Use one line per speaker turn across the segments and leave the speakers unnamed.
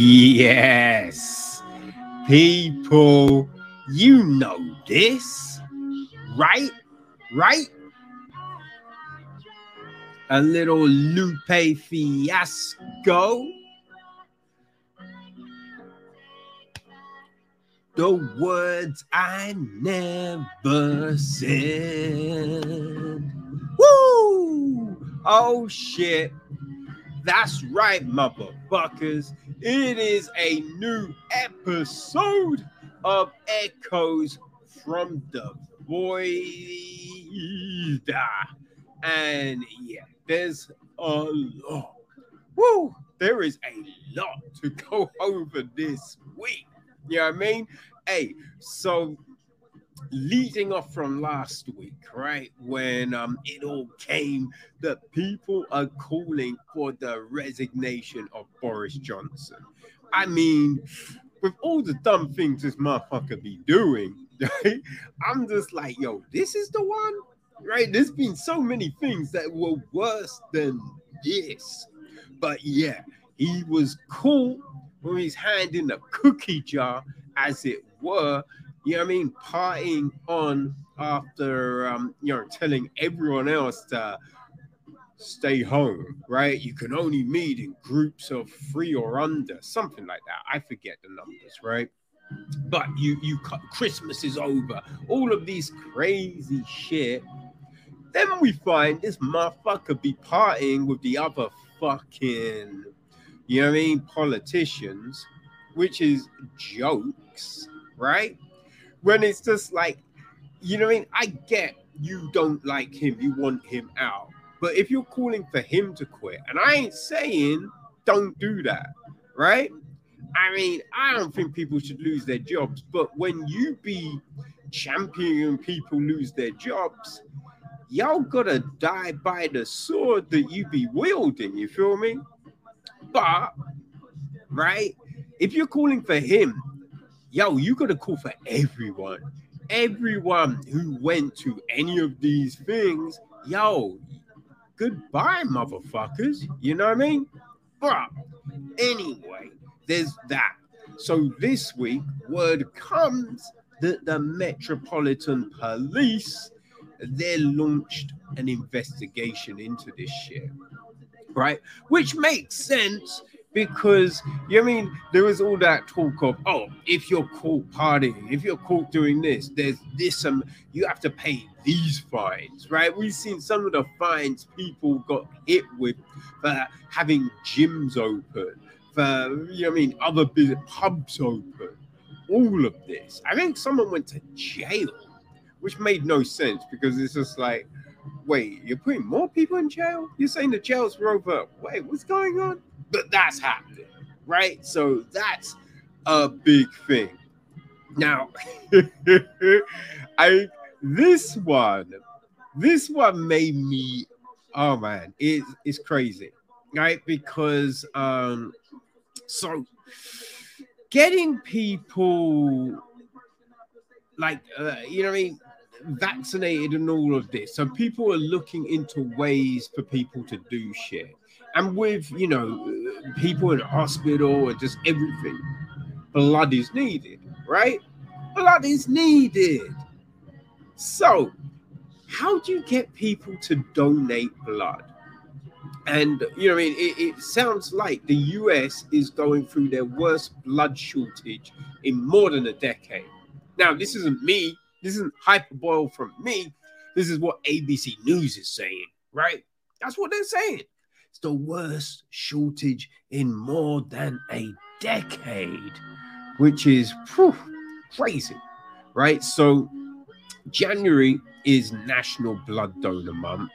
Yes, people, you know this, right? Right? A little Lupe Fiasco. The words I never said. Woo! Oh shit. That's right, motherfuckers. It is a new episode of Echoes from the Void. And yeah, there's a lot. Woo! There is a lot to go over this week. You know what I mean? Hey, so leading off from last week, right, when um it all came that people are calling for the resignation of Boris Johnson. I mean, with all the dumb things this motherfucker be doing, right? I'm just like, yo, this is the one, right? There's been so many things that were worse than this, but yeah, he was cool with his hand in the cookie jar, as it were, you know what I mean, partying on after um, you know, telling everyone else to stay home, right? You can only meet in groups of three or under, something like that. I forget the numbers, right? But you you Christmas is over, all of these crazy shit. Then we find this motherfucker be partying with the other fucking, you know what I mean, politicians, which is jokes, right? When it's just like, you know what I mean? I get you don't like him, you want him out. But if you're calling for him to quit, and I ain't saying don't do that, right? I mean, I don't think people should lose their jobs, but when you be championing people lose their jobs, y'all gotta die by the sword that you be wielding. You feel me? But right, if you're calling for him, yo, you gotta call for everyone. Everyone who went to any of these things, yo, goodbye, motherfuckers. You know what I mean? But anyway, there's that. So this week, word comes that the Metropolitan Police they launched an investigation into this shit, right? Which makes sense because you mean there was all that talk of oh if you're caught partying if you're caught doing this there's this um you have to pay these fines right? We've seen some of the fines people got hit with for having gyms open for you know I mean other pubs open all of this. I think someone went to jail which made no sense because it's just like wait you're putting more people in jail? You're saying the jails were over wait what's going on but that's happening, right? So that's a big thing. Now, I this one, this one made me, oh man, it, it's crazy, right? Because um, so getting people like uh, you know what I mean vaccinated and all of this. So people are looking into ways for people to do shit and with you know people in hospital and just everything, blood is needed, right? Blood is needed. So, how do you get people to donate blood? And you know, I mean, it, it sounds like the US is going through their worst blood shortage in more than a decade. Now, this isn't me. This isn't hyperbole from me. This is what ABC News is saying, right? That's what they're saying. It's the worst shortage in more than a decade, which is whew, crazy, right? So, January is National Blood Donor Month.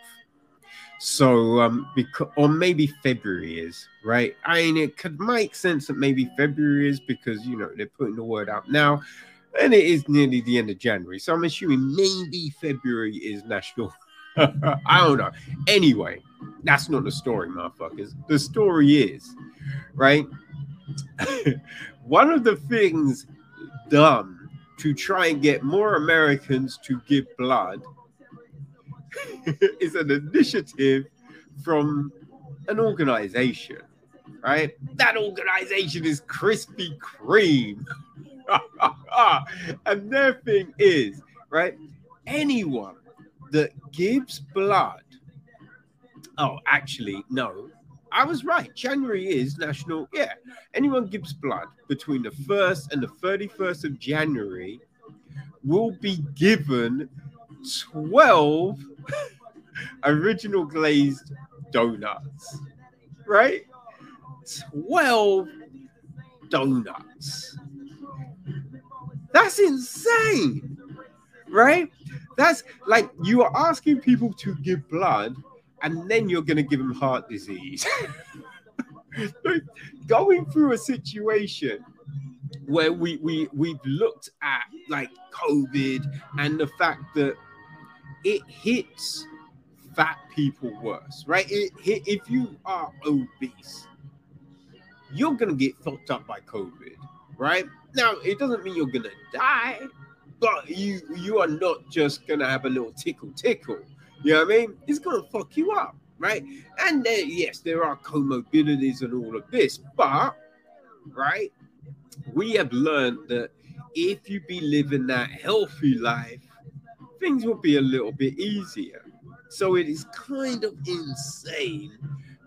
So, um, because or maybe February is right. I mean, it could make sense that maybe February is because you know they're putting the word out now, and it is nearly the end of January. So I'm assuming maybe February is National I don't know. Anyway, that's not the story, motherfuckers. The story is, right? One of the things done to try and get more Americans to give blood is an initiative from an organization, right? That organization is Krispy Kreme. and their thing is, right? Anyone that gives blood. Oh, actually, no. I was right. January is national. Yeah. Anyone gives blood between the 1st and the 31st of January will be given 12 original glazed donuts. Right? 12 donuts. That's insane. Right? That's like you are asking people to give blood and then you're going to give them heart disease. Going through a situation where we we we've looked at like COVID and the fact that it hits fat people worse, right? It, it, if you are obese, you're gonna get fucked up by COVID, right? Now it doesn't mean you're gonna die, you you are not just gonna have a little tickle tickle. You know what I mean? It's gonna fuck you up, right? And yes, there are comorbidities and all of this, but right, we have learned that if you be living that healthy life, things will be a little bit easier. So it is kind of insane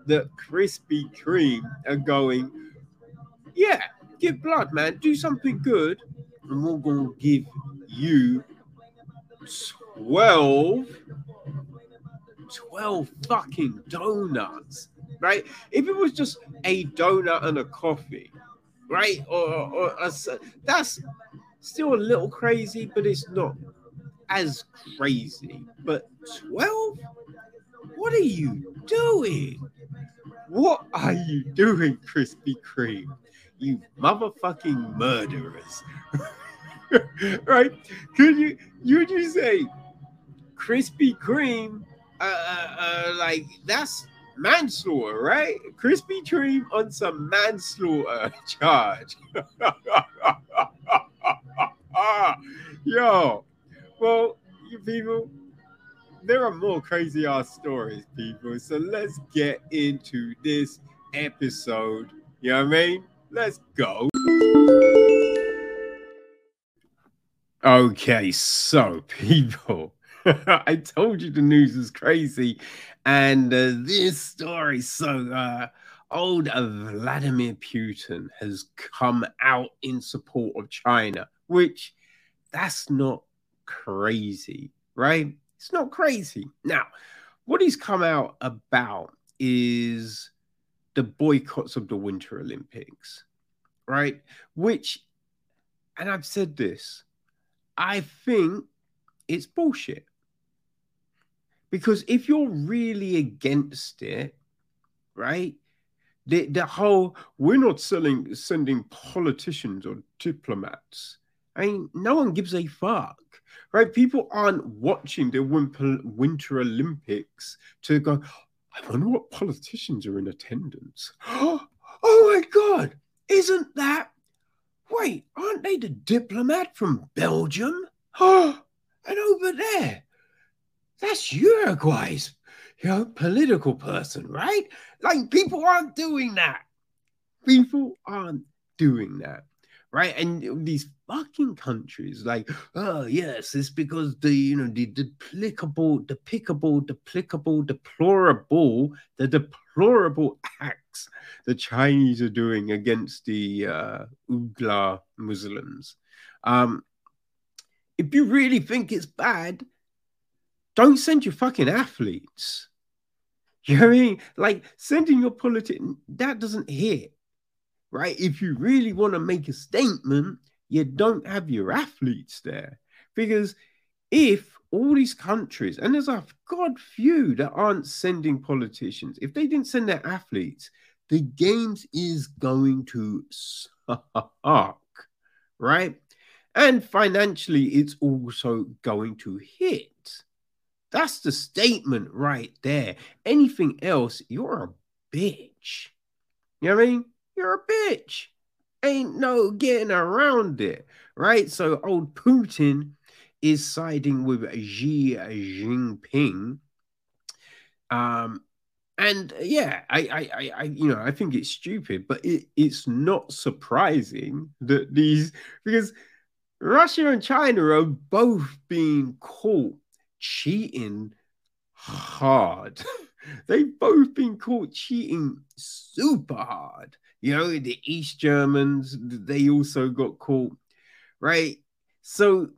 that Krispy Kreme are going, yeah, give blood, man, do something good, and we're gonna give you 12 12 fucking donuts, right? If it was just a donut and a coffee, right? Or, or a, that's still a little crazy, but it's not as crazy. But 12? What are you doing? What are you doing, Krispy Kreme? You motherfucking murderers. right? Could you you just say Krispy Kreme uh, uh, uh, like that's manslaughter, right? Krispy Kreme on some manslaughter charge. Yo, well, you people, there are more crazy ass stories, people. So let's get into this episode. You know what I mean? Let's go. Okay, so people, I told you the news is crazy, and uh, this story. So, uh, old Vladimir Putin has come out in support of China, which that's not crazy, right? It's not crazy. Now, what he's come out about is the boycotts of the Winter Olympics, right? Which, and I've said this, I think it's bullshit. Because if you're really against it, right? The, the whole we're not selling sending politicians or diplomats. I mean, no one gives a fuck, right? People aren't watching the Winter, Olympics to go, I wonder what politicians are in attendance. oh my God, isn't that? Wait, aren't they the diplomat from Belgium? Oh, and over there, that's Uruguay's you know, political person, right? Like people aren't doing that. People aren't doing that, right? And these fucking countries, like, oh yes, it's because the you know the duplicable, depicable, deplicable, deplorable, the deplorable acts the Chinese are doing against the uh, Uyghur Muslims. Um, if you really think it's bad, don't send your fucking athletes. You know what I mean? Like sending your politician, that doesn't hit, right? If you really want to make a statement, you don't have your athletes there. Because if all these countries, and there's a god few that aren't sending politicians, if they didn't send their athletes, the games is going to suck, right? And financially, it's also going to hit. That's the statement right there. Anything else, you're a bitch. You know what I mean? You're a bitch. Ain't no getting around it, right? So old Putin is siding with Xi Jinping. Um, And uh, yeah, I, I, I, you know, I think it's stupid, but it, it's not surprising that these because Russia and China are both being caught cheating hard. They've both been caught cheating super hard. You know, the East Germans, they also got caught, right? So,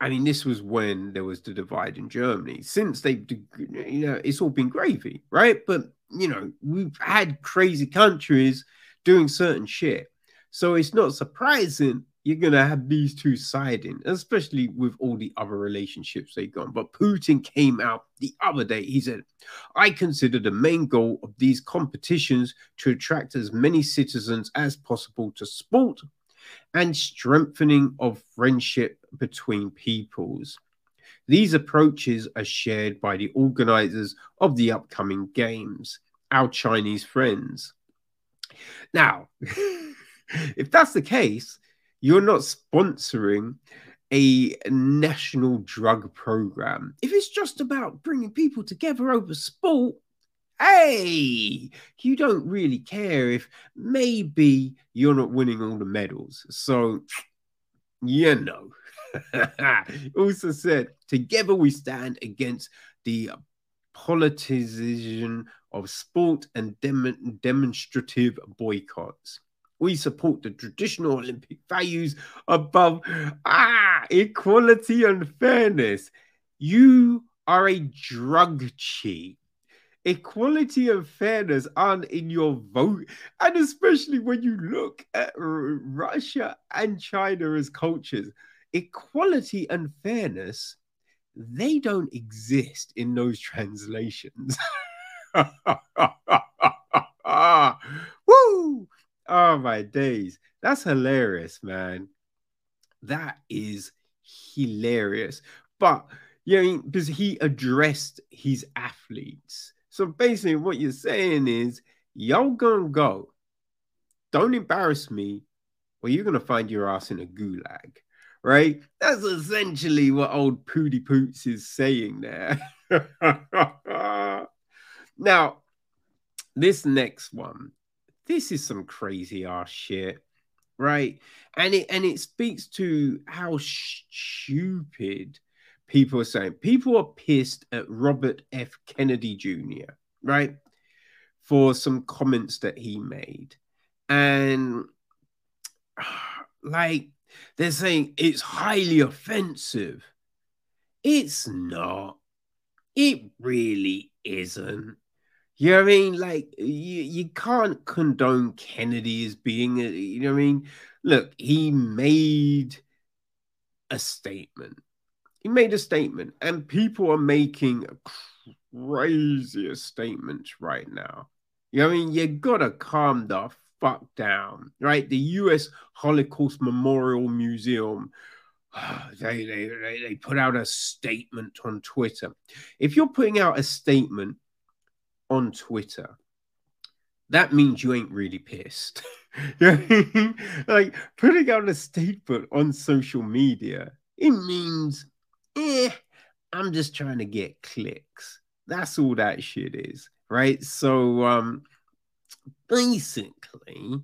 I mean, this was when there was the divide in Germany. Since they, you know, it's all been gravy, right? But, you know, we've had crazy countries doing certain shit. So it's not surprising you're gonna have these two siding, especially with all the other relationships they've gone. But Putin came out the other day. He said, I consider the main goal of these competitions to attract as many citizens as possible to sport and strengthening of friendship between peoples. These approaches are shared by the organizers of the upcoming games, our Chinese friends. Now, if that's the case, you're not sponsoring a national drug program. If it's just about bringing people together over sport, hey, you don't really care if maybe you're not winning all the medals. So, you know. also said, together we stand against the politicization of sport and dem- demonstrative boycotts. We support the traditional Olympic values above ah, equality and fairness. You are a drug cheat. Equality and fairness aren't in your vote. And especially when you look at Russia and China as cultures, equality and fairness, they don't exist in those translations. Woo! Oh my days. That's hilarious, man. That is hilarious. But yeah, you know, because he addressed his athletes. So basically, what you're saying is, y'all gonna go. Don't embarrass me, or you're gonna find your ass in a gulag. Right? That's essentially what old Pooty Poots is saying there. now, this next one this is some crazy ass shit, right? And it and it speaks to how stupid people are saying. People are pissed at Robert F. Kennedy Jr., right? For some comments that he made. And like they're saying it's highly offensive. It's not. It really isn't. You know what I mean? Like you, you can't condone Kennedy as being a, you know what I mean? Look, he made a statement. He made a statement, and people are making crazier statements right now. You know what I mean? You gotta calm the fuck down, right? The US Holocaust Memorial Museum. They, they, they put out a statement on Twitter. If you're putting out a statement on Twitter, that means you ain't really pissed. like putting out a statement on social media, it means, eh, I'm just trying to get clicks. That's all that shit is, right? So, um, basically,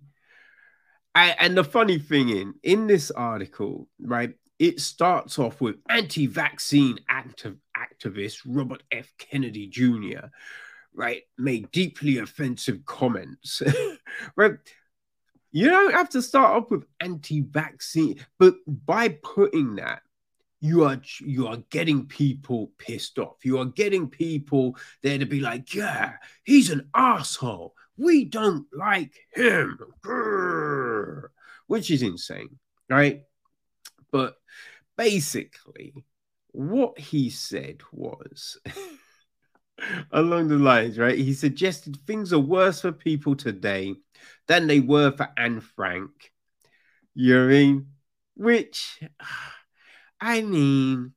I, and the funny thing in in this article, right, it starts off with anti-vaccine activist Robert F. Kennedy Jr right, made deeply offensive comments, right? You don't have to start off with anti-vaccine, but by putting that, you are you are getting people pissed off. You are getting people there to be like, yeah, he's an asshole. We don't like him, which is insane, right? But basically, what he said was. along the lines, right? He suggested things are worse for people today than they were for Anne Frank. You know I mean? Which, I mean,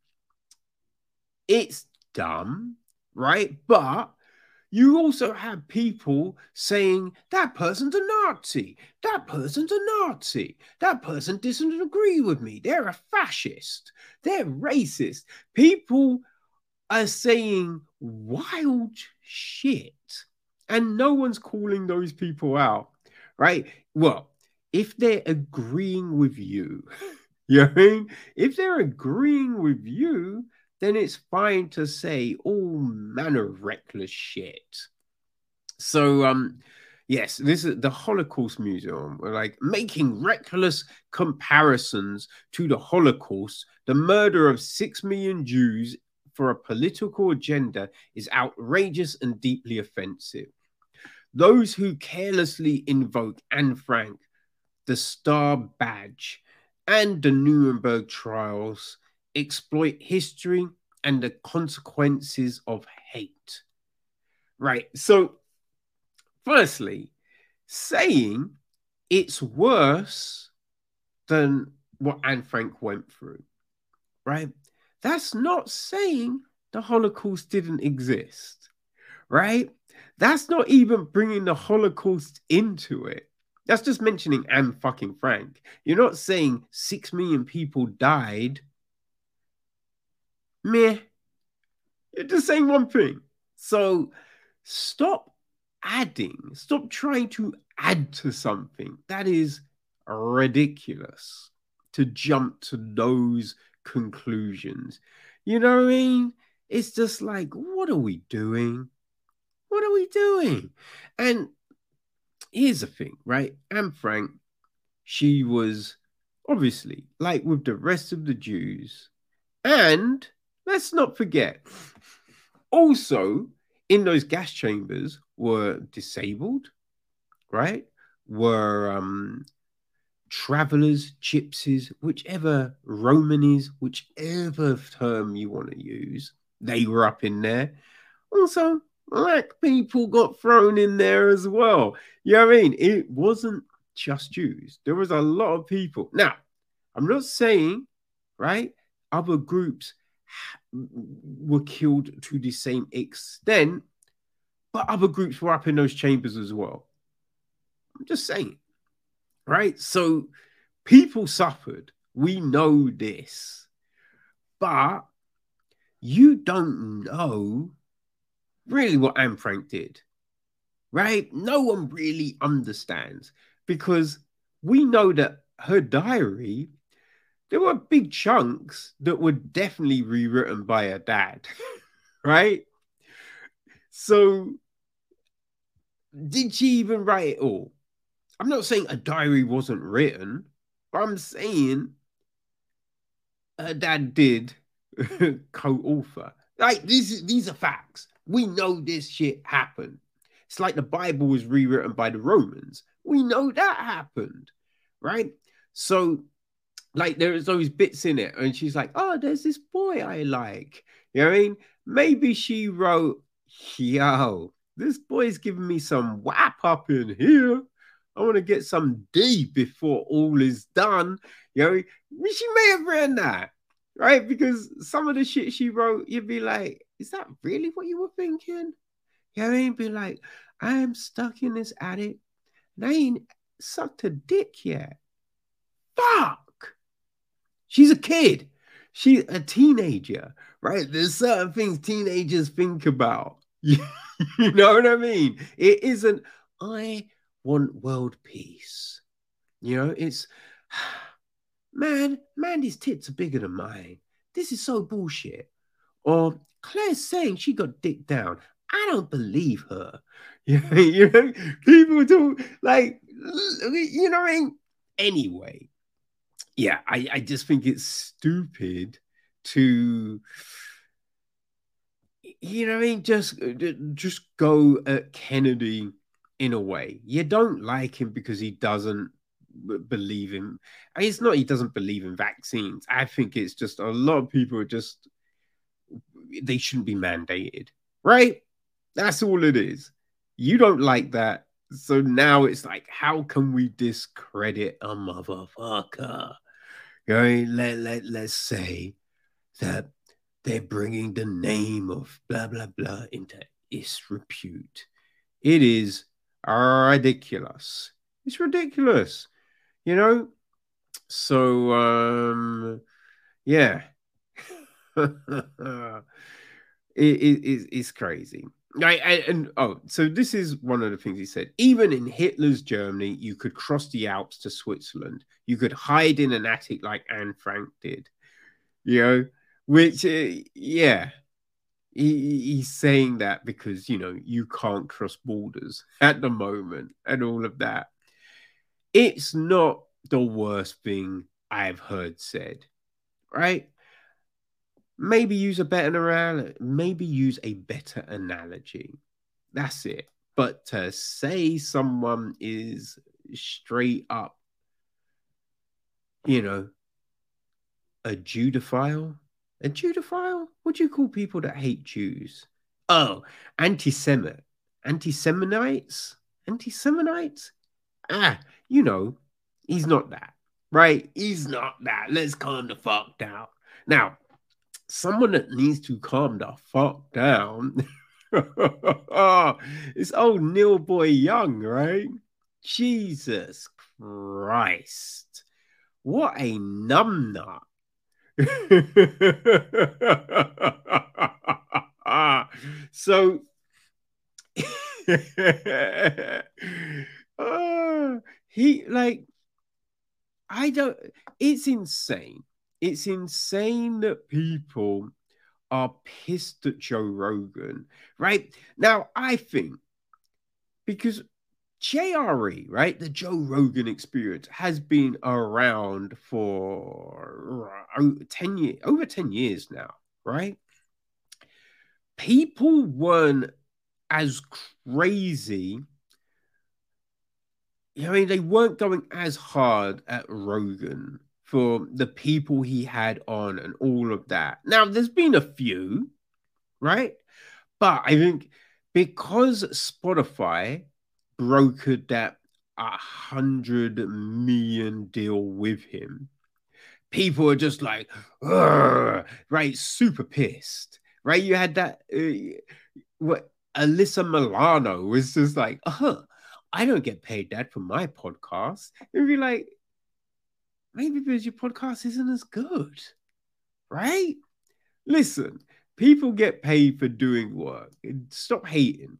it's dumb, right? But you also have people saying that person's a Nazi, that person's a Nazi, that person doesn't agree with me, they're a fascist, they're racist. People are saying wild shit. And no one's calling those people out, right? Well, if they're agreeing with you, you know I mean? If they're agreeing with you, then it's fine to say all manner of reckless shit. So, um, yes, this is the Holocaust Museum. We're like making reckless comparisons to the Holocaust, the murder of six million Jews for a political agenda is outrageous and deeply offensive. Those who carelessly invoke Anne Frank, the Star Badge, and the Nuremberg trials exploit history and the consequences of hate. Right. So, firstly, saying it's worse than what Anne Frank went through, right? That's not saying the Holocaust didn't exist, right? That's not even bringing the Holocaust into it. That's just mentioning Anne fucking Frank. You're not saying six million people died. Meh. You're just saying one thing. So stop adding, stop trying to add to something. That is ridiculous to jump to those conclusions. You know what I mean? It's just like, what are we doing? What are we doing? And here's the thing, right? Anne Frank, she was obviously like with the rest of the Jews. And let's not forget, also in those gas chambers were disabled, right? Were um, travelers, gypsies, whichever Romanies, whichever term you want to use, they were up in there. Also, black people got thrown in there as well. You know what I mean? It wasn't just Jews, there was a lot of people. Now, I'm not saying, right, other groups were killed to the same extent, but other groups were up in those chambers as well. I'm just saying, right? So people suffered. We know this, but you don't know really what Anne Frank did, right? No one really understands because we know that her diary, there were big chunks that were definitely rewritten by her dad, right? So, did she even write it all? I'm not saying a diary wasn't written, but I'm saying her dad did co-author. Like these, these are facts. We know this shit happened. It's like the Bible was rewritten by the Romans. We know that happened, right? So, like, there's always bits in it, and she's like, "Oh, there's this boy I like." You know what I mean? Maybe she wrote, "Yo, this boy's giving me some whap up in here. I want to get some D before all is done." You know, she may have written that, right? Because some of the shit she wrote, you'd be like, is that really what you were thinking? You know, what I ain't be like, I am stuck in this attic and I ain't sucked a dick yet. Fuck. She's a kid. She's a teenager, right? There's certain things teenagers think about. you know what I mean? It isn't, I want world peace. You know, it's, man, Mandy's tits are bigger than mine. This is so bullshit. Or Claire's saying she got dick down. I don't believe her. you know, people do like, you know what I mean? Anyway, yeah, I, I just think it's stupid to, you know what I mean? Just, uh, just go at Kennedy in a way. You don't like him because he doesn't believe in. It's not he doesn't believe in vaccines. I think it's just a lot of people are just they shouldn't be mandated, right? That's all it is. You don't like that. So now it's like, how can we discredit a motherfucker? Right? Let, let, let's say that they're bringing the name of blah, blah, blah into disrepute. It is ridiculous. It's ridiculous, you know? So, um, yeah. it, it, it's crazy. And oh, so this is one of the things he said. Even in Hitler's Germany, you could cross the Alps to Switzerland. You could hide in an attic like Anne Frank did. You know, which uh, yeah, he, he's saying that because you know you can't cross borders at the moment and all of that. It's not the worst thing I've heard said, right? Maybe use a better analogy. Maybe use a better analogy. That's it. But to say someone is straight up, you know, a Judophile, a Judophile. What do you call people that hate Jews? Oh, anti-Semite, anti-Seminites, anti-Seminites. Ah, you know, he's not that, right? He's not that. Let's calm the fuck down. Now, someone that needs to calm the fuck down. it's old Neil Boy Young, right? Jesus Christ. What a numbnut. so uh, he like I don't it's insane it's insane that people are pissed at Joe Rogan, right? Now, I think because JRE, right, the Joe Rogan experience has been around for uh, 10 years, over 10 years now, right? People weren't as crazy. I mean, they weren't going as hard at Rogan for the people he had on and all of that. Now, there's been a few, right? But I think because Spotify brokered that a hundred million deal with him, people are just like, right, super pissed, right? You had that, uh, what Alyssa Milano was just like, uh huh. I don't get paid that for my podcast. It'd be like, maybe because your podcast isn't as good, right? Listen, people get paid for doing work. Stop hating.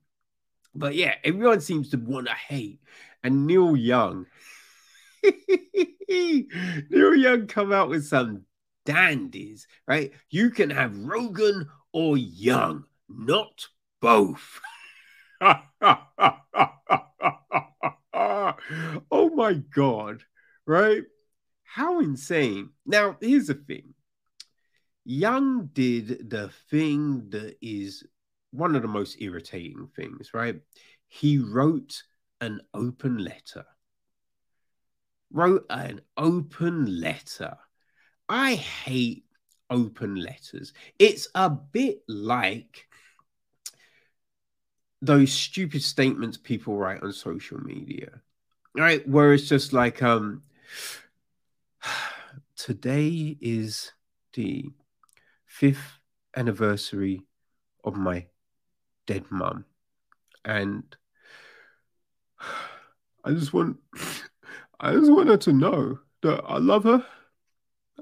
But yeah, everyone seems to want to hate. And Neil Young, Neil Young come out with some dandies, right? You can have Rogan or Young, not both. oh my God, right? How insane. Now, here's the thing Young did the thing that is one of the most irritating things, right? He wrote an open letter. Wrote an open letter. I hate open letters. It's a bit like those stupid statements people write on social media, right? Where it's just like, um, today is the fifth anniversary of my dead mum. And I just want I just want her to know that I love her.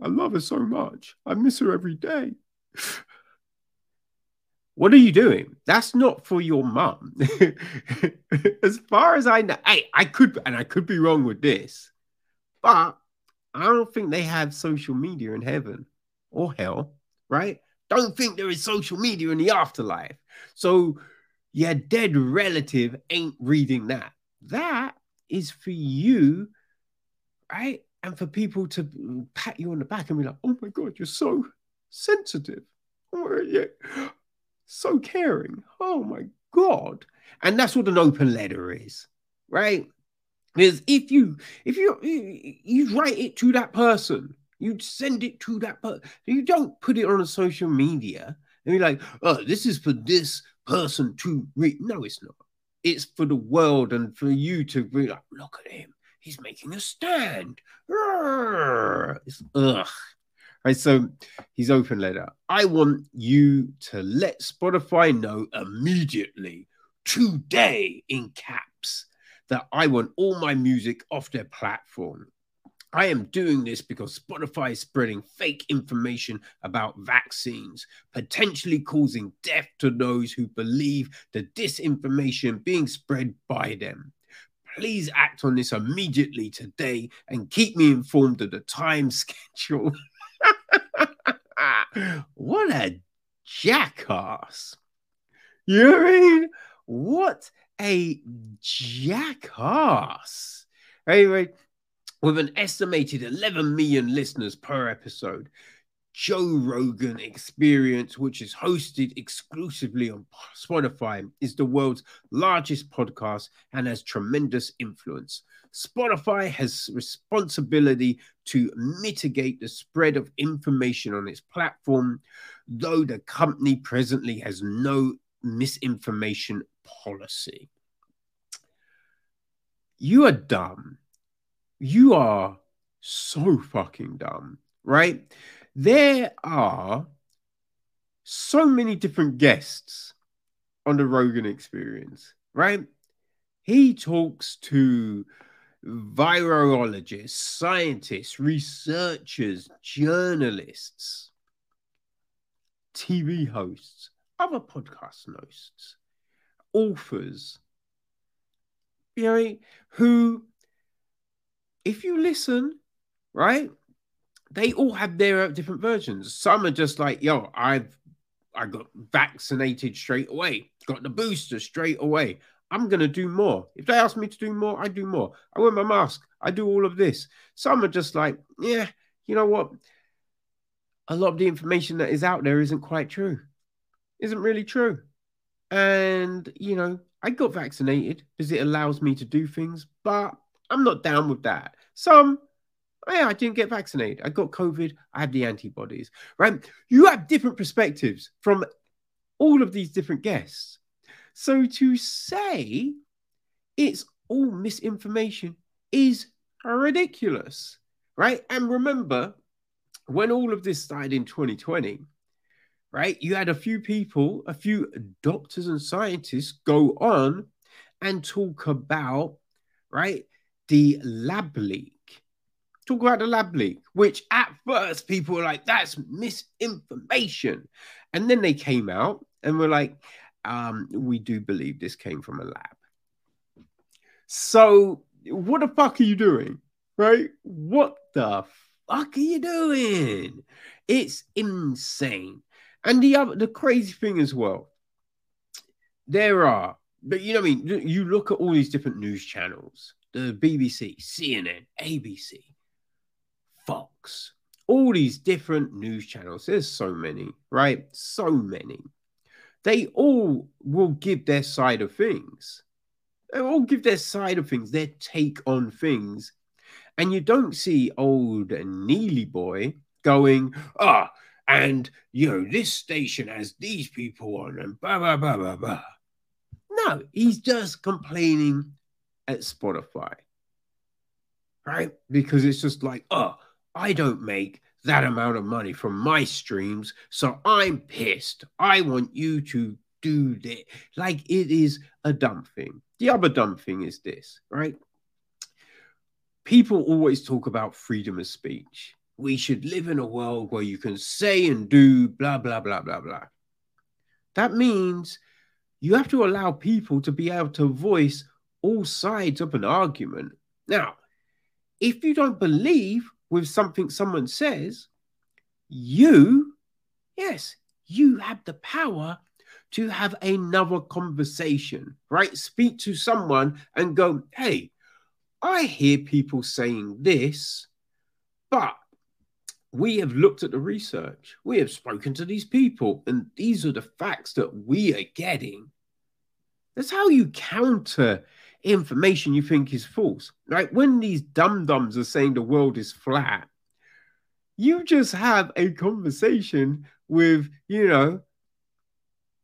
I love her so much. I miss her every day. What are you doing? That's not for your mum. as far as I know, hey, I could and I could be wrong with this, but I don't think they have social media in heaven or hell, right? Don't think there is social media in the afterlife. So your dead relative ain't reading that. That is for you, right? And for people to pat you on the back and be like, oh my God, you're so sensitive. Oh, yeah. So caring. Oh my God. And that's what an open letter is, right? Because if you if you you write it to that person, you send it to that person. You don't put it on a social media and be like, "Oh, this is for this person to read." No, it's not. It's for the world and for you to be like, "Look at him. He's making a stand." It's ugh. Right, so he's open letter. I want you to let Spotify know immediately, today, in caps that I want all my music off their platform. I am doing this because Spotify is spreading fake information about vaccines, potentially causing death to those who believe the disinformation being spread by them. Please act on this immediately today and keep me informed of the time schedule. what a jackass. You mean? What a jackass. Anyway, with an estimated 11 million listeners per episode, Joe Rogan Experience, which is hosted exclusively on Spotify, is the world's largest podcast and has tremendous influence. Spotify has responsibility to mitigate the spread of information on its platform, though the company presently has no misinformation policy. You are dumb. You are so fucking dumb, right? There are so many different guests on the Rogan experience, right? He talks to virologists, scientists, researchers, journalists, TV hosts, other podcast hosts, authors, you know, who, if you listen, right, they all have their different versions. Some are just like, yo, I've I got vaccinated straight away, got the booster straight away. I'm gonna do more. If they ask me to do more, I do more. I wear my mask. I do all of this. Some are just like, yeah, you know what? A lot of the information that is out there isn't quite true, isn't really true. And you know, I got vaccinated because it allows me to do things, but I'm not down with that. Some, oh yeah, I didn't get vaccinated. I got COVID. I had the antibodies, right? You have different perspectives from all of these different guests. So to say it's all misinformation is ridiculous, right? And remember, when all of this started in 2020, right? You had a few people, a few doctors and scientists go on and talk about, right, the lab leak. Talk about the lab leak, which at first people were like, that's misinformation. And then they came out and were like, um, we do believe this came from a lab. So, what the fuck are you doing? Right? What the fuck are you doing? It's insane. And the other, the crazy thing as well, there are, but you know I mean? You look at all these different news channels the BBC, CNN, ABC, Fox, all these different news channels. There's so many, right? So many. They all will give their side of things. They all give their side of things, their take on things. And you don't see old Neely boy going, ah, oh, and you know this station has these people on and blah blah blah blah blah. No, he's just complaining at Spotify, right? Because it's just like, oh, I don't make that amount of money from my streams, so I'm pissed. I want you to do this. Like it is a dumb thing. The other dumb thing is this, right? People always talk about freedom of speech we should live in a world where you can say and do blah, blah, blah, blah, blah. That means you have to allow people to be able to voice all sides of an argument. Now, if you don't believe with something someone says, you, yes, you have the power to have another conversation, right? Speak to someone and go, hey, I hear people saying this, but we have looked at the research, we have spoken to these people, and these are the facts that we are getting. That's how you counter information you think is false. Like When these dum dums are saying the world is flat, you just have a conversation with, you know,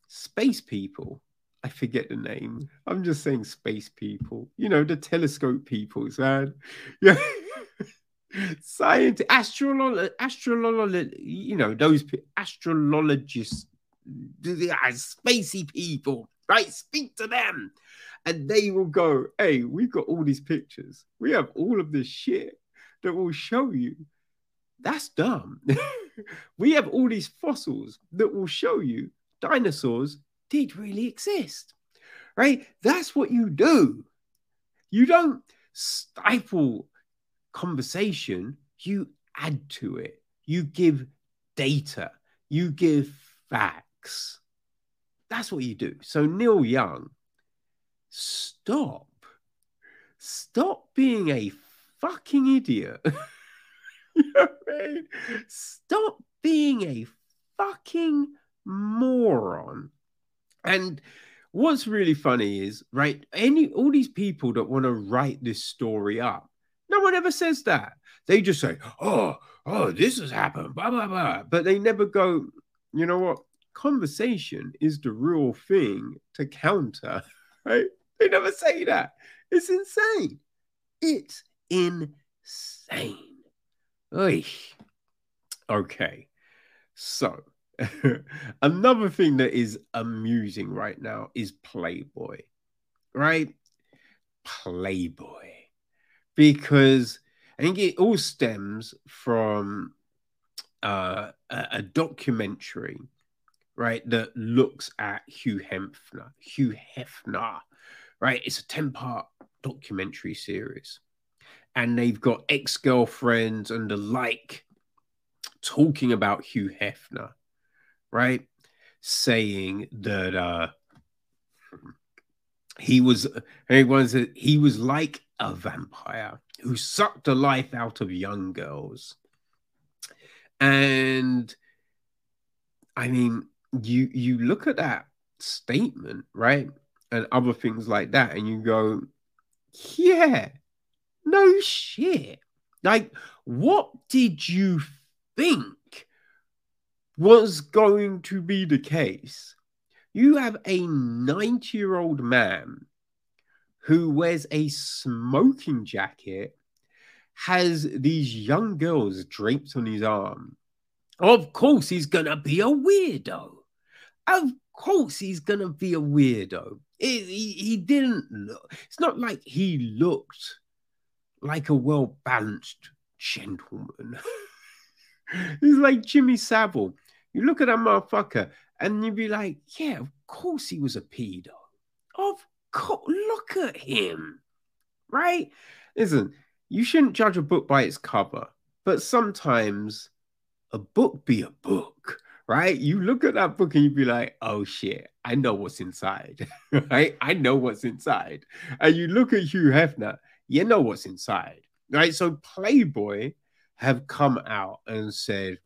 space people. I forget the name. I'm just saying space people. You know, the telescope people, man. Yeah. Science, astrolog, astrolog, you know, those astrologists, ah, spacey people, right? Speak to them. And they will go, hey, we've got all these pictures. We have all of this shit. that will show you that's dumb. we have all these fossils that will show you dinosaurs did really exist, right? That's what you do. You don't stifle conversation, you add to it. You give data, you give facts. That's what you do. So, Neil Young, stop. Stop being a fucking idiot. you know I mean? Stop being a fucking moron. And what's really funny is, right, any all these people that want to write this story up, no one ever says that. They just say, oh, oh, this has happened, blah, blah, blah. But they never go, you know what? Conversation is the real thing to counter, right? They never say that. It's insane. It's insane. Oy. Okay. So, another thing that is amusing right now is Playboy, right? Playboy. Because I think it all stems from uh, a, a documentary, right, that looks at Hugh Hefner. Hugh Hefner, right? It's a 10 part documentary series and they've got ex girlfriends and the like talking about Hugh Hefner, right? Saying that uh, he was he was he was like a vampire who sucked the life out of young girls, and I mean, you you look at that statement, right, and other things like that, and you go, yeah no shit. Like, what did you think was going to be the case? You have a 90 year old man who wears a smoking jacket, has these young girls draped on his arm. Of course, he's to be a weirdo. Of course, he's to be a weirdo. It, he, he didn't look, it's not like he looked like a well balanced gentleman. He's like Jimmy Savile. You look at that motherfucker and you'd be like, yeah, of course he was a pedo. Of look at him. Right? Listen, you shouldn't judge a book by its cover, but sometimes a book be a book, right? You look at that book and you'd be like, oh shit, I know what's inside, right? I know what's inside. And you look at Hugh Hefner you know what's inside, right? So Playboy have come out and said,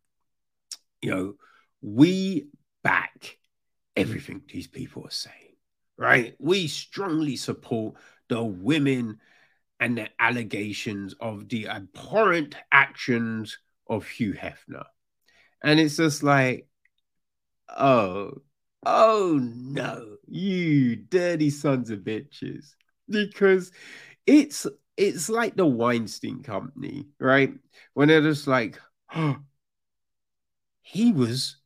you know, we back everything these people are saying, right? We strongly support the women and the allegations of the abhorrent actions of Hugh Hefner. And it's just like, oh, oh no, you dirty sons of bitches. Because it's it's like the Weinstein Company, right? When they're just like, oh, he was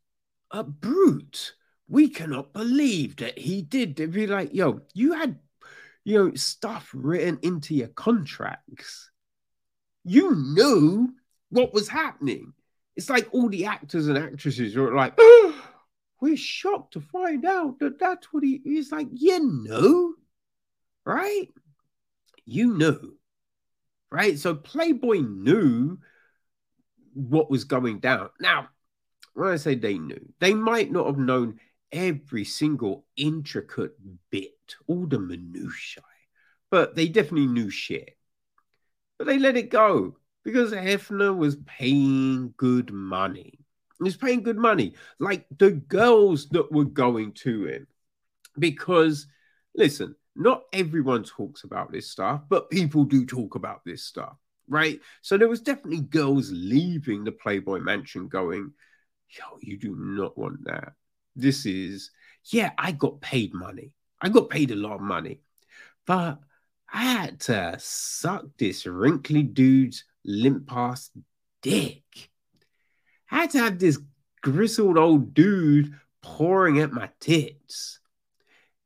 a brute. We cannot believe that he did. They'd be like, yo, you had, you know, stuff written into your contracts. You knew what was happening. It's like all the actors and actresses are like, oh, we're shocked to find out that that's what he is like. You know, right? you knew, right? So Playboy knew what was going down. Now, when I say they knew, they might not have known every single intricate bit, all the minutiae, but they definitely knew shit. But they let it go because Hefner was paying good money. He was paying good money, like the girls that were going to him. Because, listen, not everyone talks about this stuff, but people do talk about this stuff, right? So there was definitely girls leaving the Playboy Mansion going, yo, you do not want that. This is, yeah, I got paid money. I got paid a lot of money, but I had to suck this wrinkly dude's limp ass dick. I had to have this grizzled old dude pouring at my tits.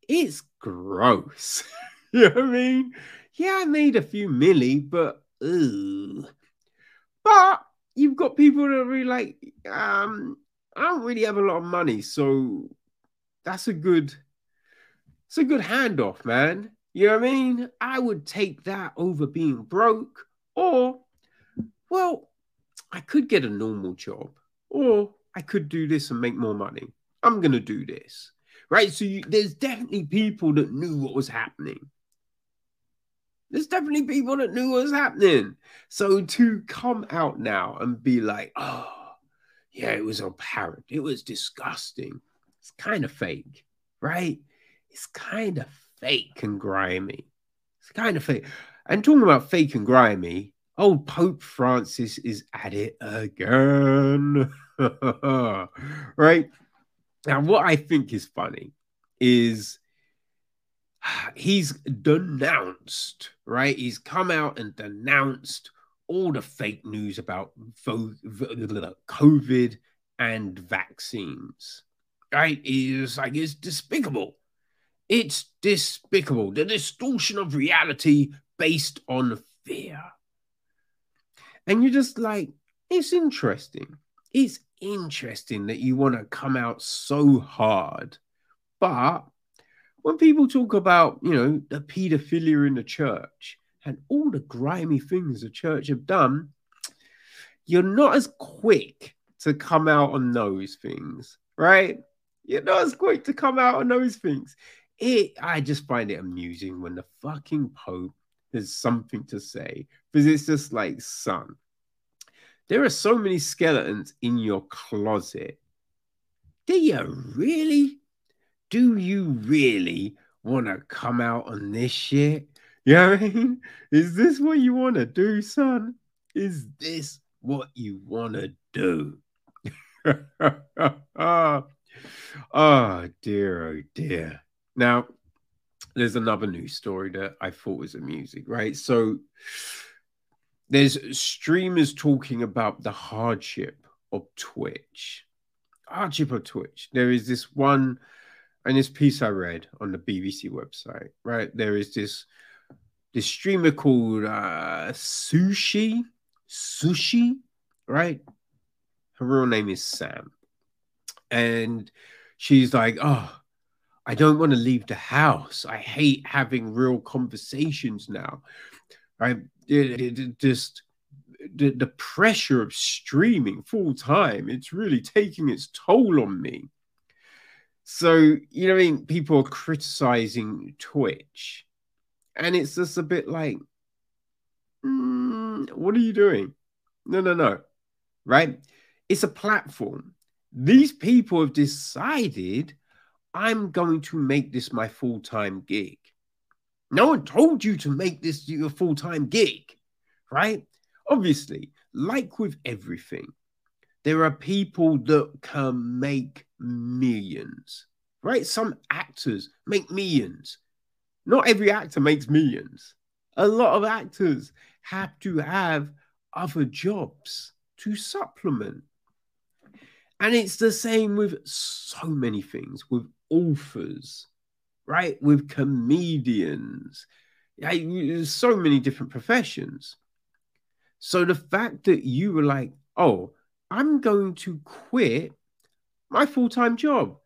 It's gross. you know what I mean? Yeah, I made a few milli, but ugh. But you've got people that are really like, um, I don't really have a lot of money, so that's a good, it's a good handoff, man. You know what I mean? I would take that over being broke, or, well, I could get a normal job, or I could do this and make more money. I'm gonna do this, right? So you, there's definitely people that knew what was happening. There's definitely people that knew what was happening. So to come out now and be like, oh, yeah, it was apparent, it was disgusting. It's kind of fake, right? It's kind of fake and grimy. It's kind of fake. And talking about fake and grimy, old Pope Francis is at it again. right? Now, what I think is funny is he's denounced, right? He's come out and denounced all the fake news about COVID and vaccines, right? It's like it's despicable. It's despicable. The distortion of reality based on fear. And you're just like, it's interesting. It's interesting that you want to come out so hard. But when people talk about, you know, the pedophilia in the church and all the grimy things the church have done, you're not as quick to come out on those things, right? You're not as quick to come out on those things. It, I just find it amusing when the fucking Pope has something to say because it's just like, son, there are so many skeletons in your closet. Do you really do you really want to come out on this shit? You know what I mean? Is this what you want to do, son? Is this what you want to do? oh dear, oh dear. Now, there's another news story that I thought was amusing, right? So, there's streamers talking about the hardship of Twitch. Hardship of Twitch. There is this one and this piece I read on the BBC website, right? There is this this streamer called uh, Sushi, Sushi, right? Her real name is Sam, and she's like, "Oh, I don't want to leave the house. I hate having real conversations now. Right? Just the, the pressure of streaming full time. It's really taking its toll on me." So, you know, I mean, people are criticizing Twitch, and it's just a bit like, mm, what are you doing? No, no, no, right? It's a platform. These people have decided I'm going to make this my full time gig. No one told you to make this your full time gig, right? Obviously, like with everything, there are people that can make millions, right? Some actors make millions. Not every actor makes millions. A lot of actors have to have other jobs to supplement. And it's the same with so many things, with authors, right? With comedians, so many different professions. So the fact that you were like, oh, I'm going to quit my full-time job.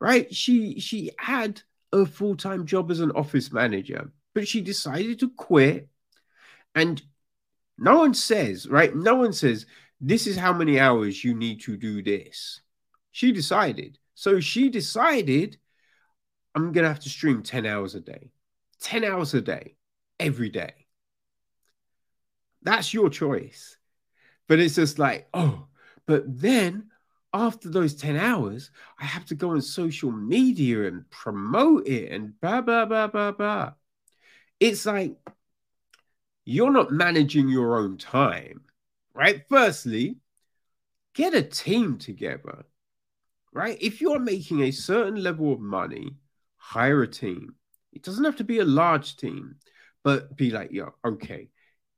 Right? She she had a full-time job as an office manager, but she decided to quit. And no one says, right? No one says, this is how many hours you need to do this. She decided. So she decided, I'm going to have to stream 10 hours a day, 10 hours a day, every day. That's your choice. But it's just like, oh, but then after those 10 hours, I have to go on social media and promote it and blah, blah, blah, blah, blah. It's like you're not managing your own time, right? Firstly, get a team together, right? If you're making a certain level of money, hire a team. It doesn't have to be a large team, but be like, yeah, okay,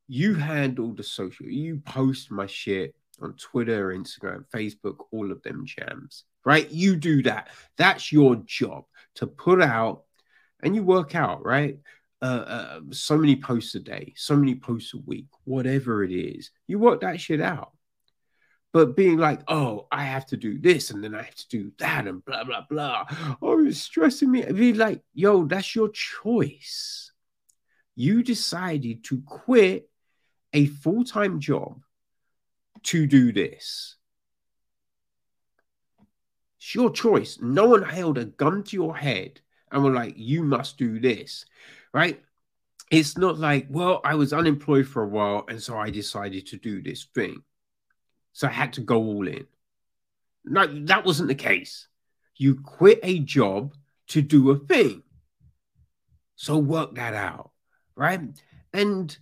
you handle the social, you post my shit on Twitter, Instagram, Facebook, all of them jams, right? You do that. That's your job to put out and you work out, right? uh, uh, so many posts a day, so many posts a week, whatever it is. You work that shit out. But being like, oh, I have to do this and then I have to do that and blah, blah, blah. Oh, it's stressing me. Be like, yo, that's your choice. You decided to quit a full time job to do this. It's your choice. No one held a gun to your head and were like, you must do this, right? It's not like, well, I was unemployed for a while and so I decided to do this thing. So I had to go all in. No, that wasn't the case. You quit a job to do a thing. So work that out, right? And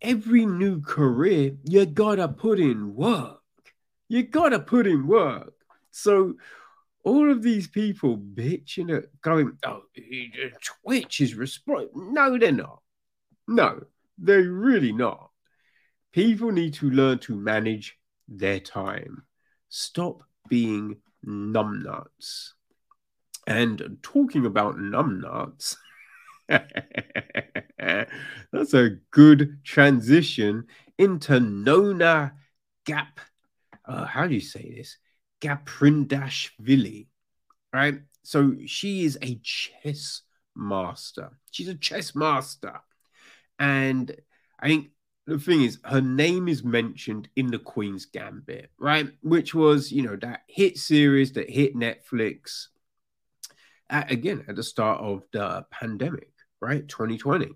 every new career, you gotta put in work. You gotta put in work. So all of these people bitching at going, oh, Twitch is responsible. No, they're not. No, they're really not. People need to learn to manage their time. Stop being numbnuts. And talking about numbnuts, that's a good transition into Nona Gap. Uh, how do you say this? Gaprindashvili, right? So she is a chess master. She's a chess master. And I think the thing is, her name is mentioned in the Queen's Gambit, right? Which was, you know, that hit series that hit Netflix at, again at the start of the pandemic, right? 2020.